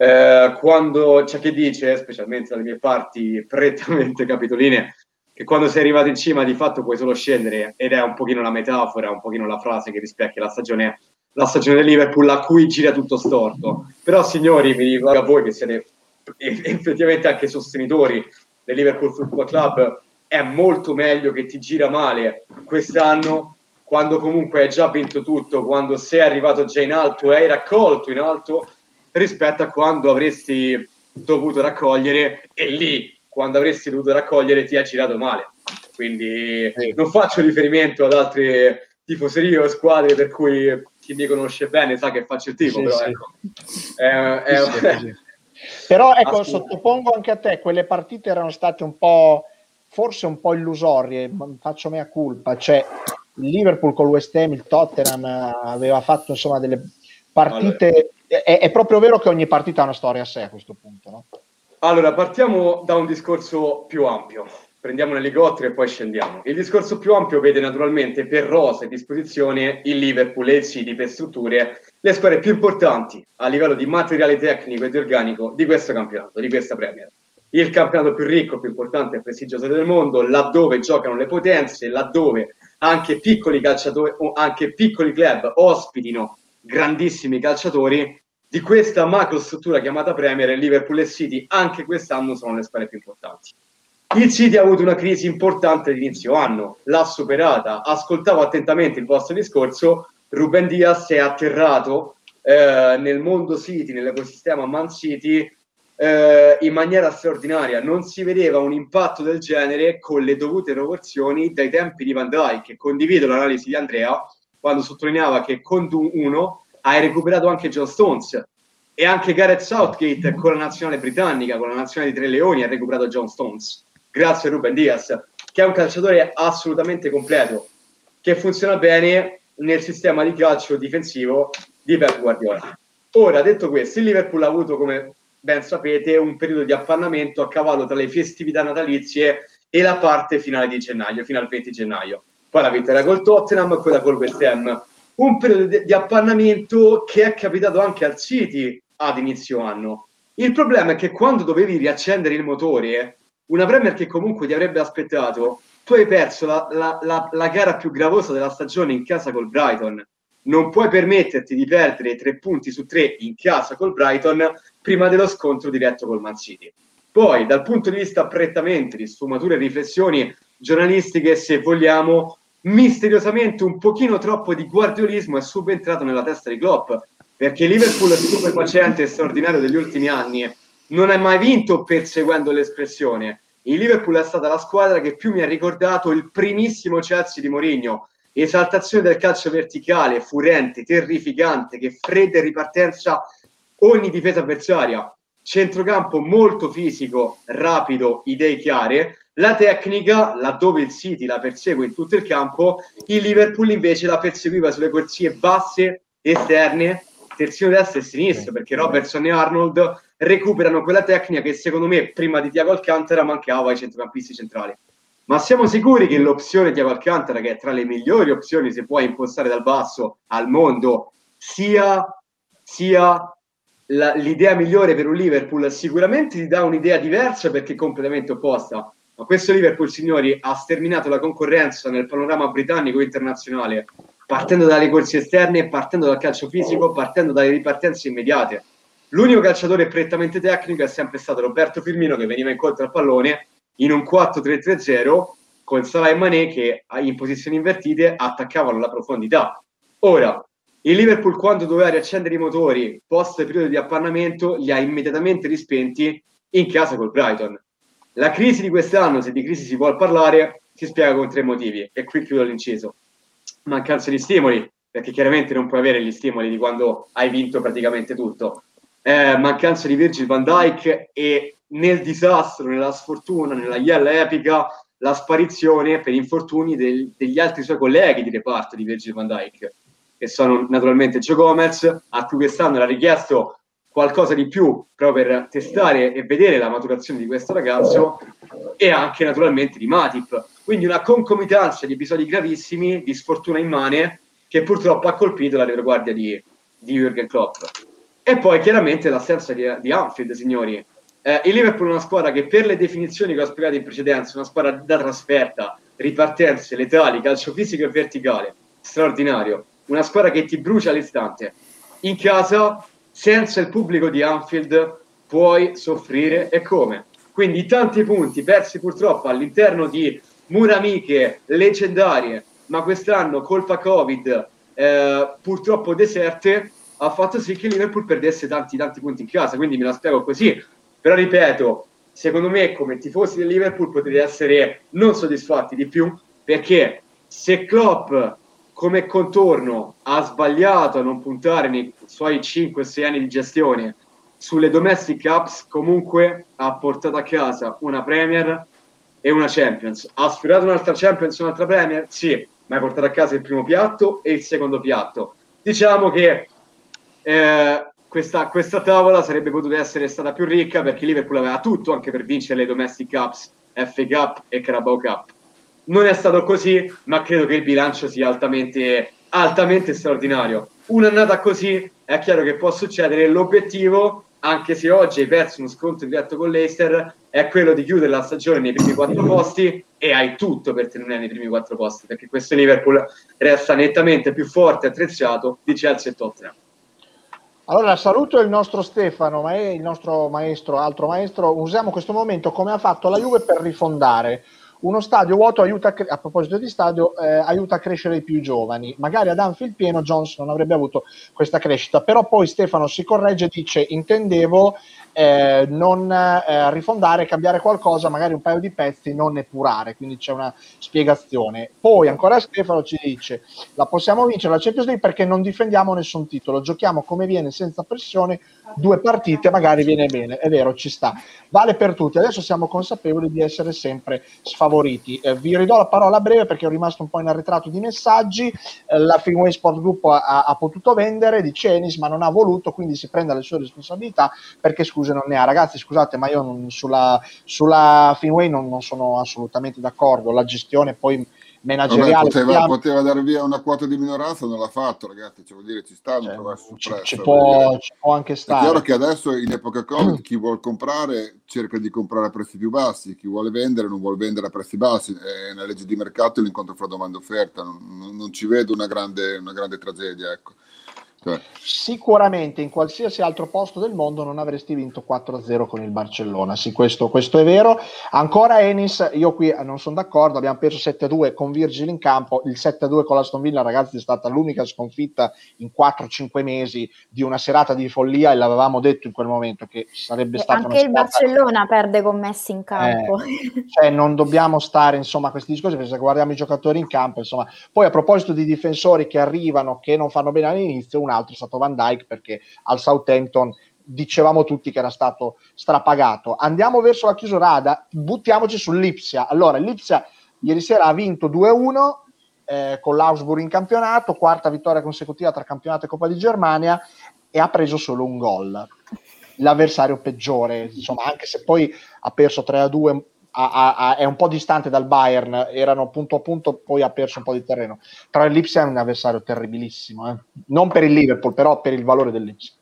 Eh, quando c'è chi dice, specialmente dalle mie parti prettamente capitoline, che quando sei arrivato in cima di fatto puoi solo scendere ed è un pochino la metafora, un pochino la frase che rispecchia la stagione, la stagione del Liverpool a cui gira tutto storto. Però signori, mi dico a voi che siete effettivamente anche sostenitori del Liverpool Football Club, è molto meglio che ti gira male quest'anno quando comunque hai già vinto tutto, quando sei arrivato già in alto e hai raccolto in alto rispetto a quando avresti dovuto raccogliere e lì quando avresti dovuto raccogliere ti ha girato male. Quindi sì. non faccio riferimento ad altre tifoserie o squadre per cui chi mi conosce bene sa che faccio il tipo, sì, però sì. ecco. È, è, però ecco, sottopongo anche a te, quelle partite erano state un po', forse un po' illusorie, faccio mea culpa, cioè il Liverpool con l'West Ham, il Tottenham aveva fatto insomma delle partite, allora. è, è, proprio vero che ogni partita ha una storia a sé a questo punto, no? Allora, partiamo da un discorso più ampio prendiamo un elicottero e poi scendiamo. Il discorso più ampio vede naturalmente per rosa e disposizione il Liverpool e il City per strutture le squadre più importanti a livello di materiale tecnico e di organico di questo campionato, di questa Premier. Il campionato più ricco, più importante e prestigioso del mondo, laddove giocano le potenze, laddove anche piccoli calciatori o anche piccoli club ospitino grandissimi calciatori, di questa macro struttura chiamata Premier, Liverpool e City anche quest'anno sono le squadre più importanti. Il City ha avuto una crisi importante all'inizio anno, l'ha superata. Ascoltavo attentamente il vostro discorso. Ruben Diaz è atterrato eh, nel mondo City, nell'ecosistema Man City, eh, in maniera straordinaria. Non si vedeva un impatto del genere con le dovute proporzioni dai tempi di Van Dijk. Condivido l'analisi di Andrea quando sottolineava che con 1 hai recuperato anche John Stones e anche Gareth Southgate con la nazionale britannica, con la nazionale di Tre Leoni, ha recuperato John Stones grazie a Ruben Diaz, che è un calciatore assolutamente completo, che funziona bene nel sistema di calcio difensivo di Pep Guardiola. Ora, detto questo, il Liverpool ha avuto, come ben sapete, un periodo di appannamento a cavallo tra le festività natalizie e la parte finale di gennaio, fino al 20 gennaio. Poi la vittoria col Tottenham, quella col West Ham. un periodo di, di appannamento che è capitato anche al City ad inizio anno. Il problema è che quando dovevi riaccendere il motore, una Premier che comunque ti avrebbe aspettato, tu hai perso la, la, la, la gara più gravosa della stagione in casa col Brighton. Non puoi permetterti di perdere tre punti su tre in casa col Brighton prima dello scontro diretto col Man City. Poi, dal punto di vista prettamente di sfumature e riflessioni giornalistiche, se vogliamo, misteriosamente un pochino troppo di guardiolismo è subentrato nella testa di Klopp, perché Liverpool stupefacente e straordinario degli ultimi anni non è mai vinto perseguendo l'espressione. Il Liverpool è stata la squadra che più mi ha ricordato il primissimo Chelsea di Mourinho, esaltazione del calcio verticale, furente, terrificante, che fredda in ripartenza ogni difesa avversaria, centrocampo molto fisico, rapido, idee chiare, la tecnica, laddove il City la persegue in tutto il campo, il Liverpool invece la perseguiva sulle corsie basse, esterne, terzino destro e sinistro, perché Robertson e Arnold recuperano quella tecnica che secondo me prima di Tiago Alcantara mancava ai centrocampisti centrali. Ma siamo sicuri che l'opzione Tiago Alcantara, che è tra le migliori opzioni se puoi impostare dal basso al mondo, sia, sia la, l'idea migliore per un Liverpool? Sicuramente ti dà un'idea diversa perché è completamente opposta ma questo Liverpool, signori, ha sterminato la concorrenza nel panorama britannico internazionale, partendo dalle corse esterne, partendo dal calcio fisico, partendo dalle ripartenze immediate. L'unico calciatore prettamente tecnico è sempre stato Roberto Firmino che veniva incontro al pallone in un 4-3-3-0 con Salah e Mané che in posizioni invertite attaccavano la profondità. Ora, il Liverpool quando doveva riaccendere i motori post periodo di appannamento li ha immediatamente rispenti in casa col Brighton la crisi di quest'anno, se di crisi si può parlare, si spiega con tre motivi, e qui chiudo l'inciso. Mancanza di stimoli, perché chiaramente non puoi avere gli stimoli di quando hai vinto praticamente tutto. Eh, mancanza di Virgil van Dyke e nel disastro, nella sfortuna, nella iella epica, la sparizione per infortuni del, degli altri suoi colleghi di reparto di Virgil van Dyke, che sono naturalmente Joe Gomez, a cui quest'anno era richiesto qualcosa di più proprio per testare e vedere la maturazione di questo ragazzo e anche naturalmente di Matip. Quindi una concomitanza di episodi gravissimi di sfortuna immane che purtroppo ha colpito la retroguardia di, di Jürgen Klopp. E poi chiaramente l'assenza di, di Anfield, signori. Eh, il Liverpool è una squadra che per le definizioni che ho spiegato in precedenza, una squadra da trasferta, ripartenze, letali, calcio fisico e verticale, straordinario. Una squadra che ti brucia all'istante. In casa senza il pubblico di Anfield puoi soffrire e come. Quindi tanti punti persi purtroppo all'interno di mura amiche leggendarie, ma quest'anno colpa Covid eh, purtroppo deserte, ha fatto sì che Liverpool perdesse tanti tanti punti in casa, quindi me la spiego così. Però ripeto, secondo me come tifosi del Liverpool potete essere non soddisfatti di più, perché se Klopp come contorno ha sbagliato a non puntare nei suoi 5-6 anni di gestione sulle domestic cups, comunque ha portato a casa una Premier e una Champions. Ha sfiorato un'altra Champions e un'altra Premier? Sì, ma ha portato a casa il primo piatto e il secondo piatto. Diciamo che eh, questa, questa, tavola sarebbe potuta essere stata più ricca perché Liverpool aveva tutto anche per vincere le domestic cups, FA Cup e Carabao Cup non è stato così, ma credo che il bilancio sia altamente, altamente straordinario. Un'annata così è chiaro che può succedere. L'obiettivo, anche se oggi hai perso uno scontro diretto con l'Eister, è quello di chiudere la stagione nei primi quattro posti e hai tutto per tenere nei primi quattro posti, perché questo Liverpool resta nettamente più forte e attrezzato di Chelsea e Tottenham. Allora saluto il nostro Stefano, il nostro maestro, altro maestro. Usiamo questo momento come ha fatto la Juve per rifondare uno stadio vuoto aiuta a, cre- a proposito di stadio eh, aiuta a crescere i più giovani. Magari ad Anfield pieno Jones non avrebbe avuto questa crescita. Però poi Stefano si corregge e dice intendevo eh, non eh, rifondare, cambiare qualcosa, magari un paio di pezzi, non epurare, quindi c'è una spiegazione. Poi ancora Stefano ci dice, la possiamo vincere la Champions League perché non difendiamo nessun titolo, giochiamo come viene senza pressione, due partite magari viene bene, è vero, ci sta. Vale per tutti, adesso siamo consapevoli di essere sempre sfavoriti. Eh, vi ridò la parola breve perché ho rimasto un po' in arretrato di messaggi, eh, la Finway Sport Group ha, ha, potuto vendere di Cenis ma non ha voluto, quindi si prende le sue responsabilità perché scuse non ne ha. Ragazzi, scusate, ma io non, sulla, sulla Finway non, non, sono assolutamente d'accordo. La gestione poi manageriale. Vabbè, poteva, poteva dare via una quota di minoranza, non l'ha fatto, ragazzi. Cioè, vuol dire, ci sta, cioè, non ci, ci, può, ci, può, anche stare. È chiaro che adesso in epoca Covid chi vuole comprare cerca di comprare a prezzi più bassi, chi vuole vendere non vuole vendere a prezzi bassi. È una legge di mercato l'incontro fra domanda e offerta. Non, non, ci vedo una grande, una grande tragedia. Ecco. Cioè. Sicuramente in qualsiasi altro posto del mondo non avresti vinto 4-0 con il Barcellona, sì questo, questo è vero. Ancora Enis, io qui non sono d'accordo, abbiamo perso 7-2 con Virgil in campo, il 7-2 con l'Aston Villa ragazzi è stata l'unica sconfitta in 4-5 mesi di una serata di follia e l'avevamo detto in quel momento che sarebbe stato... Anche il Barcellona perde con Messi in campo. Eh, cioè non dobbiamo stare insomma a questi discorsi perché se guardiamo i giocatori in campo insomma... Poi a proposito di difensori che arrivano, che non fanno bene all'inizio, un altro è stato Van Dyke perché al Southampton dicevamo tutti che era stato strapagato. Andiamo verso la chiusura, buttiamoci sull'Ipsia. Allora, l'Ipsia ieri sera ha vinto 2-1 eh, con l'Augsburg in campionato, quarta vittoria consecutiva tra campionato e Coppa di Germania e ha preso solo un gol. L'avversario peggiore, insomma, anche se poi ha perso 3-2 a, a, è un po' distante dal Bayern, erano punto a punto, poi ha perso un po' di terreno. Però l'Ipsia è un avversario terribilissimo, eh. non per il Liverpool, però per il valore dell'Ipsia.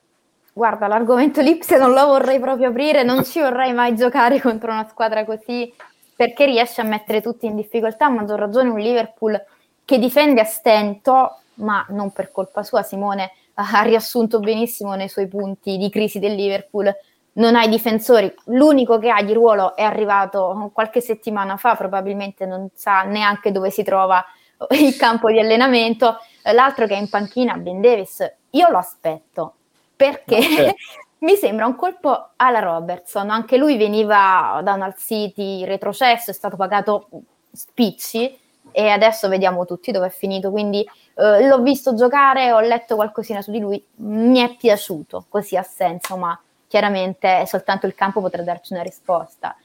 Guarda, l'argomento Lipsia non lo vorrei proprio aprire, non ci vorrei mai giocare contro una squadra così, perché riesce a mettere tutti in difficoltà, a maggior ragione un Liverpool che difende a stento, ma non per colpa sua, Simone ha riassunto benissimo nei suoi punti di crisi del Liverpool, non hai difensori, l'unico che ha di ruolo è arrivato qualche settimana fa, probabilmente non sa neanche dove si trova il campo di allenamento, l'altro che è in panchina, Ben Davis, io lo aspetto perché certo. mi sembra un colpo alla Robertson, anche lui veniva da un Al City retrocesso, è stato pagato spicci e adesso vediamo tutti dove è finito, quindi eh, l'ho visto giocare, ho letto qualcosina su di lui, mi è piaciuto, così a senso, ma chiaramente soltanto il campo potrà darci una risposta.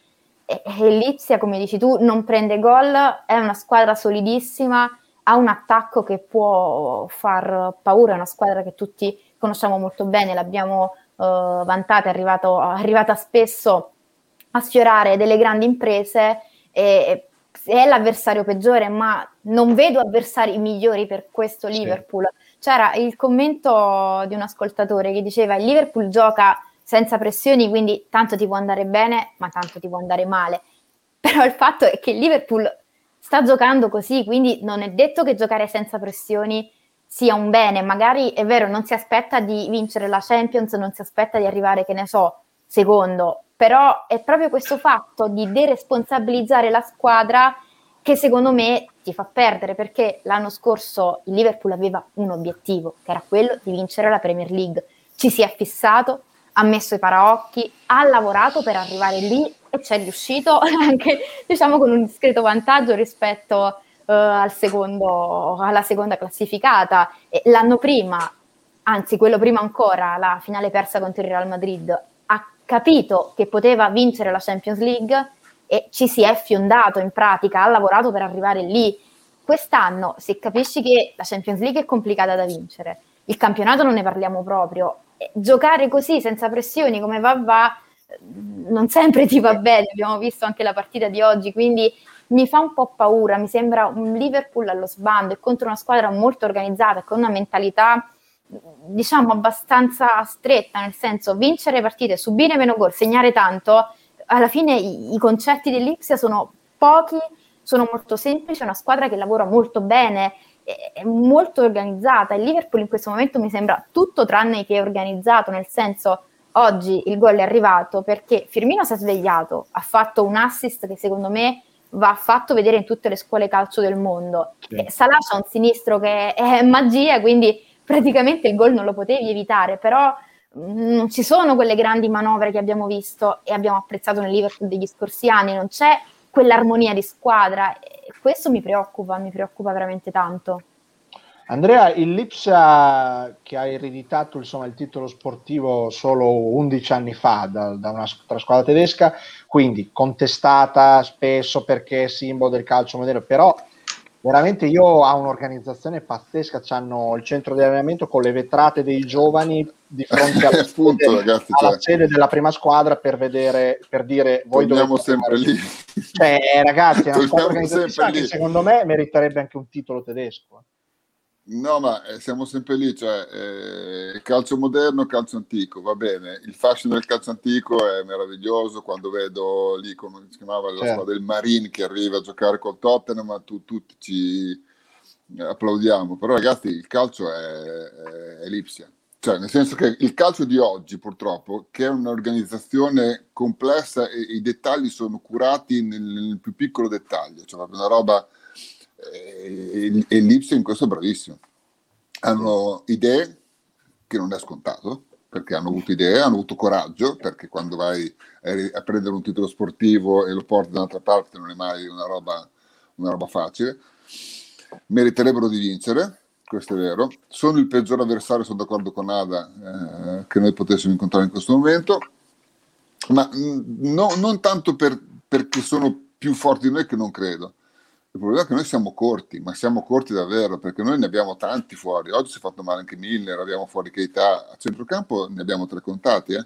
E, e Lipsia, come dici tu, non prende gol, è una squadra solidissima, ha un attacco che può far paura, è una squadra che tutti conosciamo molto bene, l'abbiamo uh, vantata, è, arrivato, è arrivata spesso a sfiorare delle grandi imprese e, è l'avversario peggiore, ma non vedo avversari migliori per questo Liverpool. Sì. C'era il commento di un ascoltatore che diceva il Liverpool gioca senza pressioni, quindi tanto ti può andare bene, ma tanto ti può andare male. Però il fatto è che il Liverpool sta giocando così, quindi non è detto che giocare senza pressioni sia un bene. Magari è vero, non si aspetta di vincere la Champions, non si aspetta di arrivare, che ne so, secondo, però è proprio questo fatto di deresponsabilizzare la squadra che secondo me ti fa perdere perché l'anno scorso il Liverpool aveva un obiettivo che era quello di vincere la Premier League. Ci si è fissato, ha messo i paraocchi, ha lavorato per arrivare lì e ci è riuscito anche diciamo con un discreto vantaggio rispetto uh, al secondo, alla seconda classificata. E l'anno prima, anzi quello prima ancora, la finale persa contro il Real Madrid, ha capito che poteva vincere la Champions League e ci si è fiondato in pratica, ha lavorato per arrivare lì. Quest'anno, se capisci che la Champions League è complicata da vincere, il campionato non ne parliamo proprio, giocare così senza pressioni come va va non sempre ti va bene, abbiamo visto anche la partita di oggi, quindi mi fa un po' paura, mi sembra un Liverpool allo sbando e contro una squadra molto organizzata con una mentalità diciamo abbastanza stretta, nel senso vincere partite, subire meno gol, segnare tanto, alla fine i, i concetti dell'Ipsia sono pochi, sono molto semplici, è una squadra che lavora molto bene, è molto organizzata. Il Liverpool in questo momento mi sembra tutto tranne che organizzato, nel senso oggi il gol è arrivato perché Firmino si è svegliato, ha fatto un assist che secondo me va fatto vedere in tutte le scuole calcio del mondo. Sì. Salah ha un sinistro che è magia, quindi praticamente il gol non lo potevi evitare, però mm, non ci sono quelle grandi manovre che abbiamo visto e abbiamo apprezzato nel Liverpool degli scorsi anni, non c'è quell'armonia di squadra questo mi preoccupa, mi preoccupa veramente tanto. Andrea, il Lipsia che ha ereditato insomma, il titolo sportivo solo 11 anni fa da, da una squadra tedesca, quindi contestata spesso perché è simbolo del calcio moderno, però veramente io ho un'organizzazione pazzesca, hanno il centro di allenamento con le vetrate dei giovani di fronte alla, Punto, sede, ragazzi, alla cioè. sede della prima squadra per vedere, per dire voi Torniamo dovete sempre fare- lì. Cioè, ragazzi, è una squadra organizzativa sempre che secondo me meriterebbe anche un titolo tedesco. No, ma eh, siamo sempre lì, cioè eh, calcio moderno, calcio antico, va bene. Il fascino del calcio antico è meraviglioso quando vedo lì, come si chiamava la Certo. squadra del Marine che arriva a giocare col Tottenham, ma tu, tutti ci applaudiamo. Però ragazzi, il calcio è, è, è Lipsia. Cioè, nel senso che il calcio di oggi, purtroppo, che è un'organizzazione complessa e i dettagli sono curati nel, nel più piccolo dettaglio, cioè una roba e, e l'Ipsia in questo è bravissimo. Hanno idee che non è scontato, perché hanno avuto idee, hanno avuto coraggio, perché quando vai a prendere un titolo sportivo e lo porti da un'altra parte non è mai una roba, una roba facile. Meriterebbero di vincere, questo è vero. Sono il peggior avversario, sono d'accordo con Ada, eh, che noi potessimo incontrare in questo momento, ma mh, no- non tanto per- perché sono più forti di noi che non credo. Il problema è che noi siamo corti, ma siamo corti davvero, perché noi ne abbiamo tanti fuori. Oggi si è fatto male anche Miller, abbiamo fuori Keita, a centrocampo ne abbiamo tre contati, eh?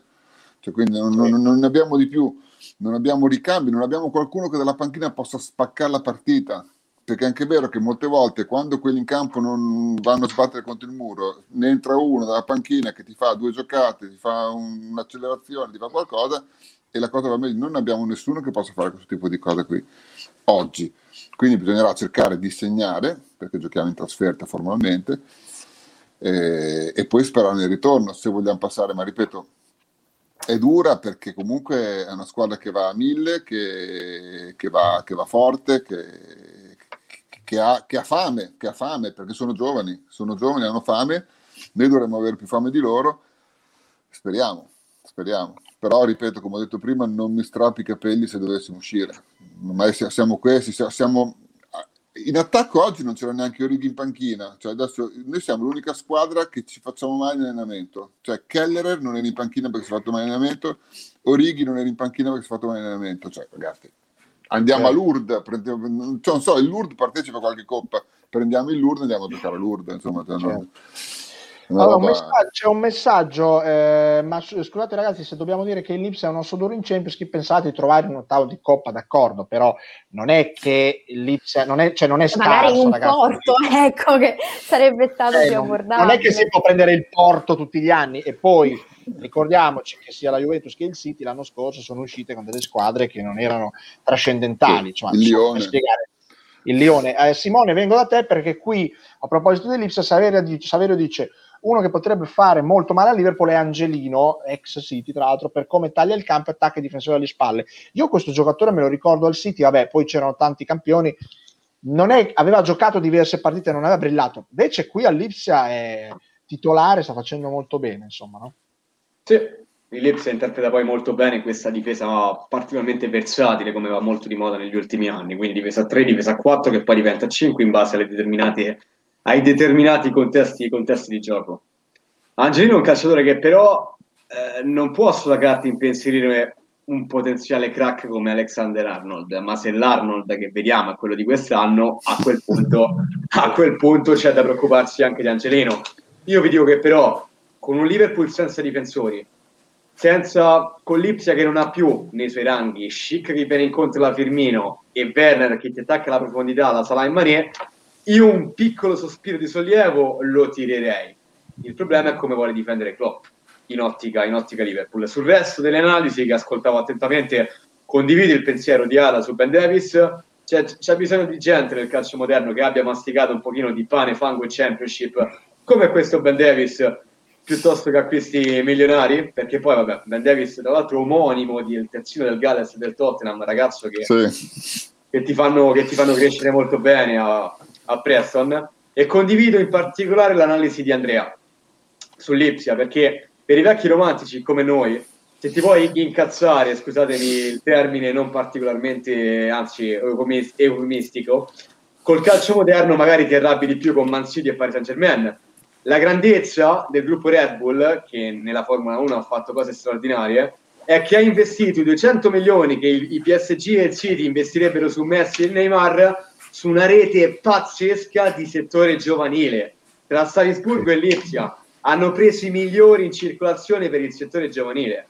Cioè, quindi non, non- non ne abbiamo di più, non abbiamo ricambi, non abbiamo qualcuno che dalla panchina possa spaccare la partita. Perché è anche vero che molte volte quando quelli in campo non vanno a sbattere contro il muro, ne entra uno dalla panchina che ti fa due giocate, ti fa un- un'accelerazione, ti fa qualcosa e la cosa va meglio. Non abbiamo nessuno che possa fare questo tipo di cose qui oggi. Quindi bisognerà cercare di segnare, perché giochiamo in trasferta formalmente, eh, e poi sperare nel ritorno se vogliamo passare, ma ripeto, è dura perché comunque è una squadra che va a mille, che, che va, che va forte, che, che ha, ha fame, che ha fame, perché sono giovani, sono giovani, hanno fame, noi dovremmo avere più fame di loro, speriamo, speriamo. Però, ripeto, come ho detto prima, non mi strappi i capelli se dovessimo uscire. Ormai si- siamo questi, sia- siamo... In attacco oggi non c'era neanche Orighi in panchina, cioè adesso noi siamo l'unica squadra che ci facciamo mai in allenamento. Cioè Kellerer non era in panchina perché si è fatto mai in allenamento, Orighi non era in panchina perché si è fatto mai in allenamento. Cioè, ragazzi, andiamo a Lourdes, prendiamo, cioè, non so, il Lourdes partecipa a qualche coppa, prendiamo il Lourdes e andiamo a giocare a Lourdes, insomma, cioè, non- una Allora, un messaggio- c'è un messaggio, eh, ma scusate ragazzi se dobbiamo dire che il Lips è un osso duro in Champions, chi pensate di trovare un ottavo di Coppa, d'accordo, però non è che il Lips non è, cioè non è Magari scarso, un ragazzi. porto, ecco, che sarebbe stato Eh, più non, abbordabile. non è che si può prendere il Porto tutti gli anni e poi ricordiamoci che sia la Juventus che il City l'anno scorso sono uscite con delle squadre che non erano trascendentali. Insomma, Il Lione. spiegare. Il Lione. Eh, Simone, vengo da te perché qui a proposito dell'Ipsa, Saverio dice, Saverio dice uno che potrebbe fare molto male a Liverpool è Angelino, ex City tra l'altro, per come taglia il campo e attacca i difensori alle spalle. Io questo giocatore me lo ricordo al City, vabbè, poi c'erano tanti campioni, è, aveva giocato diverse partite, non aveva brillato. Invece qui all'Ipsia è titolare, sta facendo molto bene, insomma, no? Sì, Lipsia interpreta poi molto bene questa difesa particolarmente versatile, come va molto di moda negli ultimi anni, quindi difesa a 3, difesa a 4 che poi diventa a 5 in base alle determinate, ai determinati contesti, contesti di gioco. Angelino è un calciatore che però eh, non può sulla carta impensierire un potenziale crack come Alexander Arnold, ma se l'Arnold che vediamo è quello di quest'anno, a quel punto, a quel punto c'è da preoccuparsi anche di Angelino. Io vi dico che però con un Liverpool senza difensori, senza con l'Ipsia che non ha più nei suoi ranghi, Schick che viene incontro la Firmino e Werner che ti attacca alla profondità, la Salah e Mané, io un piccolo sospiro di sollievo lo tirerei. Il problema è come vuole difendere Klopp in ottica, in ottica Liverpool. Sul resto delle analisi che ascoltavo attentamente, condivido il pensiero di Ala su Ben Davis. C'è, c'è bisogno di gente nel calcio moderno che abbia masticato un pochino di pane, fango e championship come questo Ben Davis piuttosto che acquisti milionari perché poi vabbè Ben Davis tra l'altro omonimo del terzino del Galles e del Tottenham ragazzo che, Sì. che, ti, fanno, che ti fanno crescere molto bene a, a Preston e condivido in particolare l'analisi di Andrea sull'Ipsia perché per i vecchi romantici come noi se ti vuoi incazzare scusatemi il termine non particolarmente anzi eufemis- eufemistico col calcio moderno magari ti arrabbi di più con Man City e Paris Saint Germain la grandezza del gruppo Red Bull, che nella Formula 1 ha fatto cose straordinarie, è che ha investito i 200 milioni che i PSG e il City investirebbero su Messi e Neymar su una rete pazzesca di settore giovanile. Tra Salisburgo e Lipsia hanno preso i migliori in circolazione per il settore giovanile.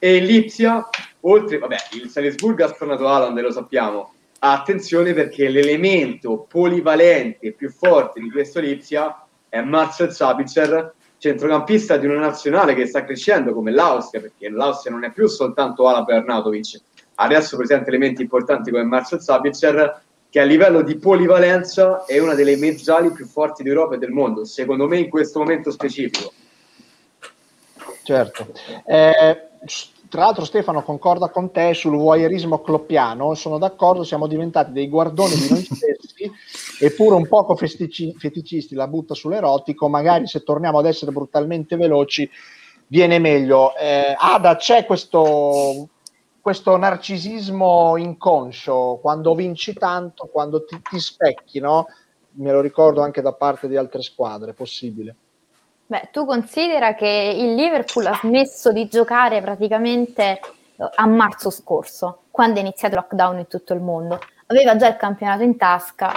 E Lipsia, oltre, vabbè, il Salisburgo ha sfornato Alan, lo sappiamo. Attenzione perché l'elemento polivalente più forte di questo Lipsia è Marcel Sabitzer, centrocampista di una nazionale che sta crescendo come l'Austria, perché l'Austria non è più soltanto Ala Bernatovic, adesso presenta elementi importanti come Marcel Sabitzer, che a livello di polivalenza è una delle mezzali più forti d'Europa e del mondo, secondo me in questo momento specifico. Certo. Eh, tra l'altro Stefano concorda con te sul voyeurismo cloppiano, sono d'accordo, siamo diventati dei guardoni di noi stessi, eppure un poco festici, feticisti la butta sull'erotico, magari se torniamo ad essere brutalmente veloci viene meglio. Eh, Ada, c'è questo, questo narcisismo inconscio, quando vinci tanto, quando ti, ti specchi, no? Me lo ricordo anche da parte di altre squadre, possibile. Beh, tu considera che il Liverpool ha smesso di giocare praticamente eh, a marzo scorso, quando è iniziato il lockdown in tutto il mondo. Aveva già il campionato in tasca,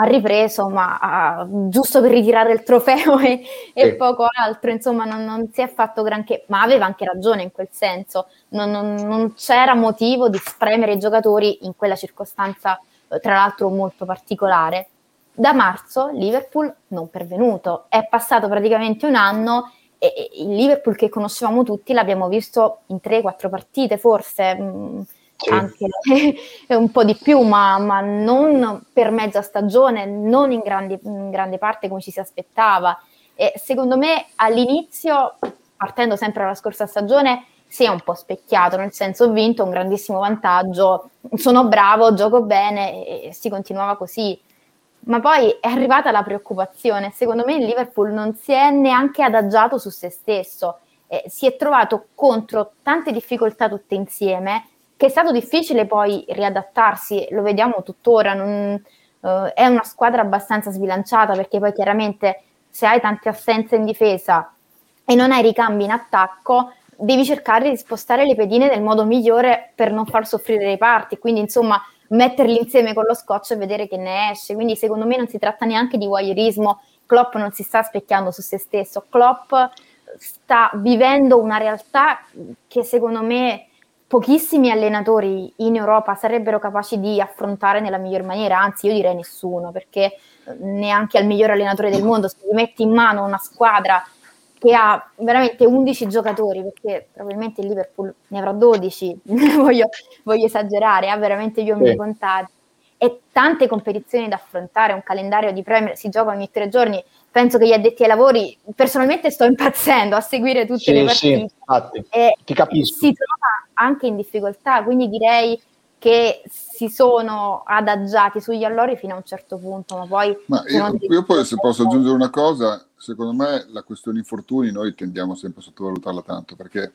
ha ripreso, ma uh, giusto per ritirare il trofeo e, e poco altro, insomma, non, non, si è fatto granché, ma aveva anche ragione in quel senso. Non, non, non c'era motivo di spremere i giocatori in quella circostanza, eh, tra l'altro molto particolare da marzo Liverpool non pervenuto. È passato praticamente un anno e il Liverpool che conoscevamo tutti l'abbiamo visto in 3-4 partite, forse mm, sì. anche un po' di più, ma, ma, non per mezza stagione, non in, grandi, in grande parte come ci si aspettava. E secondo me all'inizio, partendo sempre dalla scorsa stagione, si è un po' specchiato, nel senso ho vinto un grandissimo vantaggio, sono bravo, gioco bene e si continuava così ma poi è arrivata la preoccupazione. Secondo me il Liverpool non si è neanche adagiato su se stesso, eh, si è trovato contro tante difficoltà tutte insieme, che è stato difficile poi riadattarsi, lo vediamo tuttora, non, eh, è una squadra abbastanza sbilanciata perché poi chiaramente se hai tante assenze in difesa e non hai ricambi in attacco, devi cercare di spostare le pedine nel modo migliore per non far soffrire i parti. Quindi, insomma, metterli insieme con lo scotch e vedere che ne esce. Quindi secondo me non si tratta neanche di voyeurismo, Klopp non si sta specchiando su se stesso, Klopp sta vivendo una realtà che secondo me pochissimi allenatori in Europa sarebbero capaci di affrontare nella miglior maniera, anzi io direi nessuno, perché neanche al miglior allenatore del mondo, se gli metti in mano una squadra che ha veramente 11 giocatori, perché probabilmente il Liverpool ne avrà 12, voglio, voglio, esagerare, ha veramente gli uomini sì. contati, e tante competizioni da affrontare, un calendario di Premier, si gioca ogni tre giorni, penso che gli addetti ai lavori, personalmente sto impazzendo a seguire tutte sì, le partite. Sì, infatti, ti capisco. Si trova anche in difficoltà, quindi direi che si sono adagiati sugli allori fino a un certo punto, ma poi... Ma io, io poi se posso aggiungere una cosa, secondo me la questione infortuni noi tendiamo sempre a sottovalutarla tanto, perché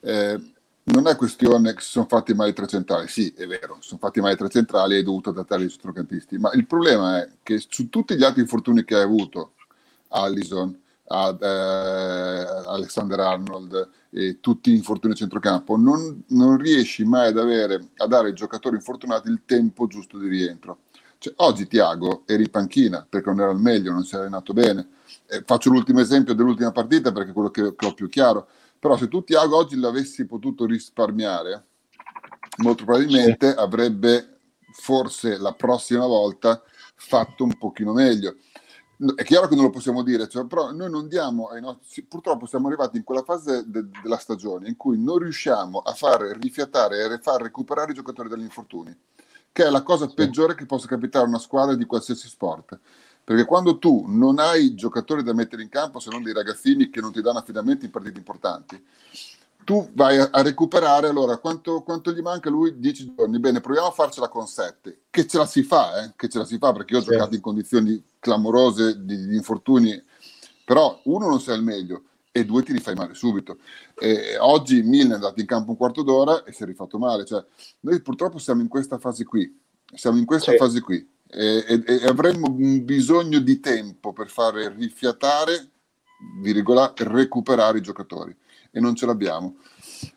eh, non è questione che si sono fatti mai tre centrali, sì è vero, sono fatti mai tre centrali e hai dovuto adattare i centrocampisti, ma il problema è che su tutti gli altri infortuni che hai avuto, Allison, ad, eh, Alexander Arnold e tutti gli infortuni a centrocampo, non, non riesci mai ad avere, a dare ai giocatori infortunati il tempo giusto di rientro. Cioè, oggi Tiago eri in panchina perché non era al meglio, non si è allenato bene. Eh, faccio l'ultimo esempio dell'ultima partita perché è quello che, che ho più chiaro. Però se tu Tiago oggi l'avessi potuto risparmiare, molto probabilmente avrebbe forse la prossima volta fatto un pochino meglio. È chiaro che non lo possiamo dire, cioè, però noi non diamo ai nostri. Purtroppo siamo arrivati in quella fase de, della stagione in cui non riusciamo a far rifiatare e far recuperare i giocatori dagli infortuni, che è la cosa peggiore che possa capitare a una squadra di qualsiasi sport. Perché quando tu non hai giocatori da mettere in campo, se non dei ragazzini che non ti danno affidamenti in partite importanti, tu vai a, a recuperare, allora quanto, quanto, gli manca lui? 10 giorni, bene, proviamo a farcela con 7, che ce la si fa, eh? che ce la si fa perché io ho sì. giocato in condizioni clamorose di, di, infortuni, però uno non sei al meglio e due ti rifai male subito. E oggi Milan è andato in campo un quarto d'ora e si è rifatto male, cioè, noi purtroppo siamo in questa fase qui, siamo in questa sì. fase qui e, e, e avremmo bisogno di tempo per fare rifiatare, virgola, recuperare i giocatori e non ce l'abbiamo.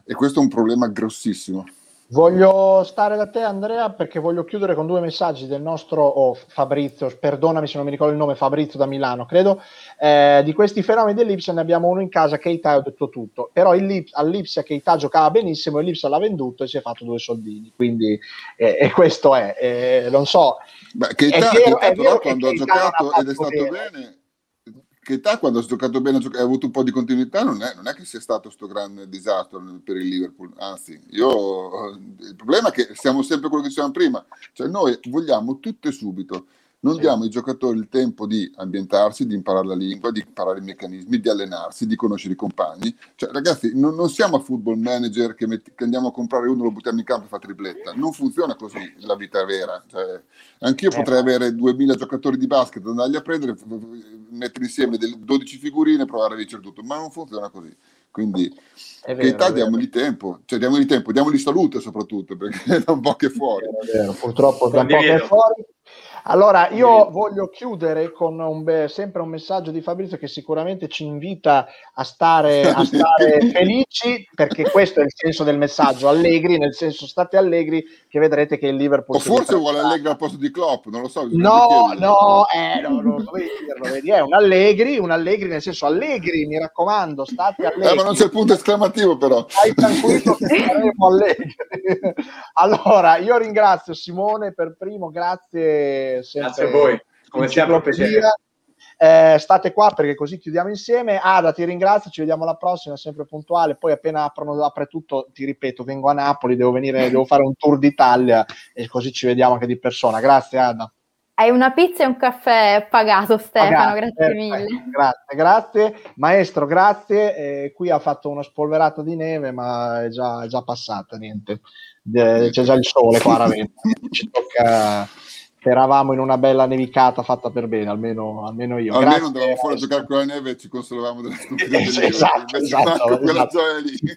E questo è un problema grossissimo. Voglio stare da te Andrea perché voglio chiudere con due messaggi del nostro oh, Fabrizio, perdonami se non mi ricordo il nome, Fabrizio da Milano, credo. Eh, di questi fenomeni dell'Ipsia ne abbiamo uno in casa, Keita ho detto tutto, però all'Ipsia Keita giocava benissimo e l'Ipsia l'ha venduto e si è fatto due soldini, quindi eh, e questo è, eh, non so. Beh, Keita, è vero, Keita però quando ha giocato ed è stato bene, bene età quando ha giocato bene ha avuto un po' di continuità non è, non è che sia stato questo grande disastro per il Liverpool anzi io il problema è che siamo sempre quello che dicevamo prima cioè noi vogliamo tutto e subito non sì. diamo ai giocatori il tempo di ambientarsi, di imparare la lingua, di imparare i meccanismi, di allenarsi, di conoscere i compagni. Cioè, ragazzi, non, non siamo a football manager che, metti, che, andiamo a comprare uno, lo buttiamo in campo e fa tripletta. Non funziona così la vita vera. Cioè, anch'io potrei eh. avere 2000 giocatori di basket, andarli a prendere, mettere insieme 12 figurine e provare a vincere tutto, ma non funziona così. Quindi, è vero, che età diamogli tempo, cioè diamogli tempo, diamogli salute soprattutto, perché è da un po' che fuori. È vero, purtroppo da un po' che fuori. Allora, io voglio chiudere con un be- sempre un messaggio di Fabrizio che sicuramente ci invita a stare, a stare felici, perché questo è il senso del messaggio, allegri, nel senso state allegri, che vedrete che il Liverpool... O forse vuole allegri al posto di Klopp, non lo so. No, no, eh, no, no, vedi, è un allegri, un allegri nel senso allegri, mi raccomando, state allegri. Eh, ma non c'è il punto esclamativo però. Stai tranquillo che saremo allegri. allora, io ringrazio Simone per primo, grazie Grazie a voi, come sempre piacere. Eh, state qua perché così chiudiamo insieme. Ada, ti ringrazio, ci vediamo alla prossima, sempre puntuale. Poi appena aprono, apre tutto, ti ripeto, vengo a Napoli, devo, venire, devo fare un tour d'Italia e così ci vediamo anche di persona. Grazie Ada. Hai una pizza e un caffè pagato Stefano, pagato, grazie mille. Grazie, grazie. Maestro, grazie. Eh, qui ha fatto uno spolverato di neve, ma è già, è già passata, niente. c'è già il sole qua Ravenna. Ci tocca eravamo in una bella nevicata fatta per bene, almeno, almeno io. Almeno Grazie, andavamo fuori a giocare con la neve e ci consolavamo della stupidità esatto, esatto, esatto.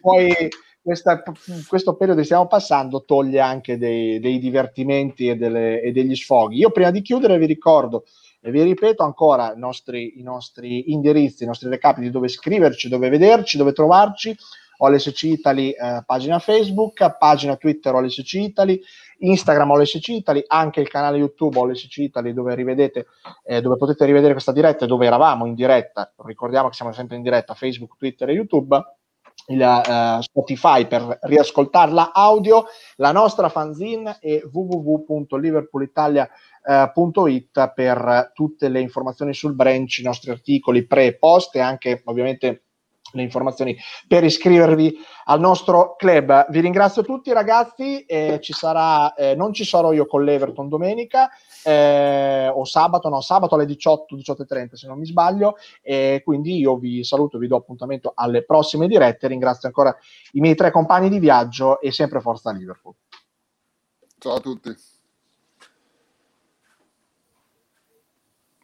Poi questa, questo periodo che stiamo passando toglie anche dei, dei divertimenti e, delle, e, degli sfoghi. Io prima di chiudere vi ricordo e vi ripeto ancora i nostri, i nostri indirizzi, i nostri recapiti, dove scriverci, dove vederci, dove trovarci. OLSC Italy, eh, pagina Facebook, pagina Twitter OLSC Italy, Instagram OLSC Italy, anche il canale YouTube OLSC Italy dove rivedete, eh, dove potete rivedere questa diretta e dove eravamo in diretta. Ricordiamo che siamo sempre in diretta Facebook, Twitter e YouTube. Il, uh, Spotify per riascoltarla audio, la nostra fanzine e www.liverpoolitalia.it per tutte le informazioni sul branch, i nostri articoli pre e post e anche ovviamente le informazioni per iscrivervi al nostro club. Vi ringrazio tutti ragazzi, eh, ci sarà, eh, non ci sarò io con l'Everton domenica eh, o sabato, no, sabato alle 18, 18.30 se non mi sbaglio, quindi io vi saluto, vi do appuntamento alle prossime dirette, ringrazio ancora i miei tre compagni di viaggio e sempre forza Liverpool. Ciao a tutti.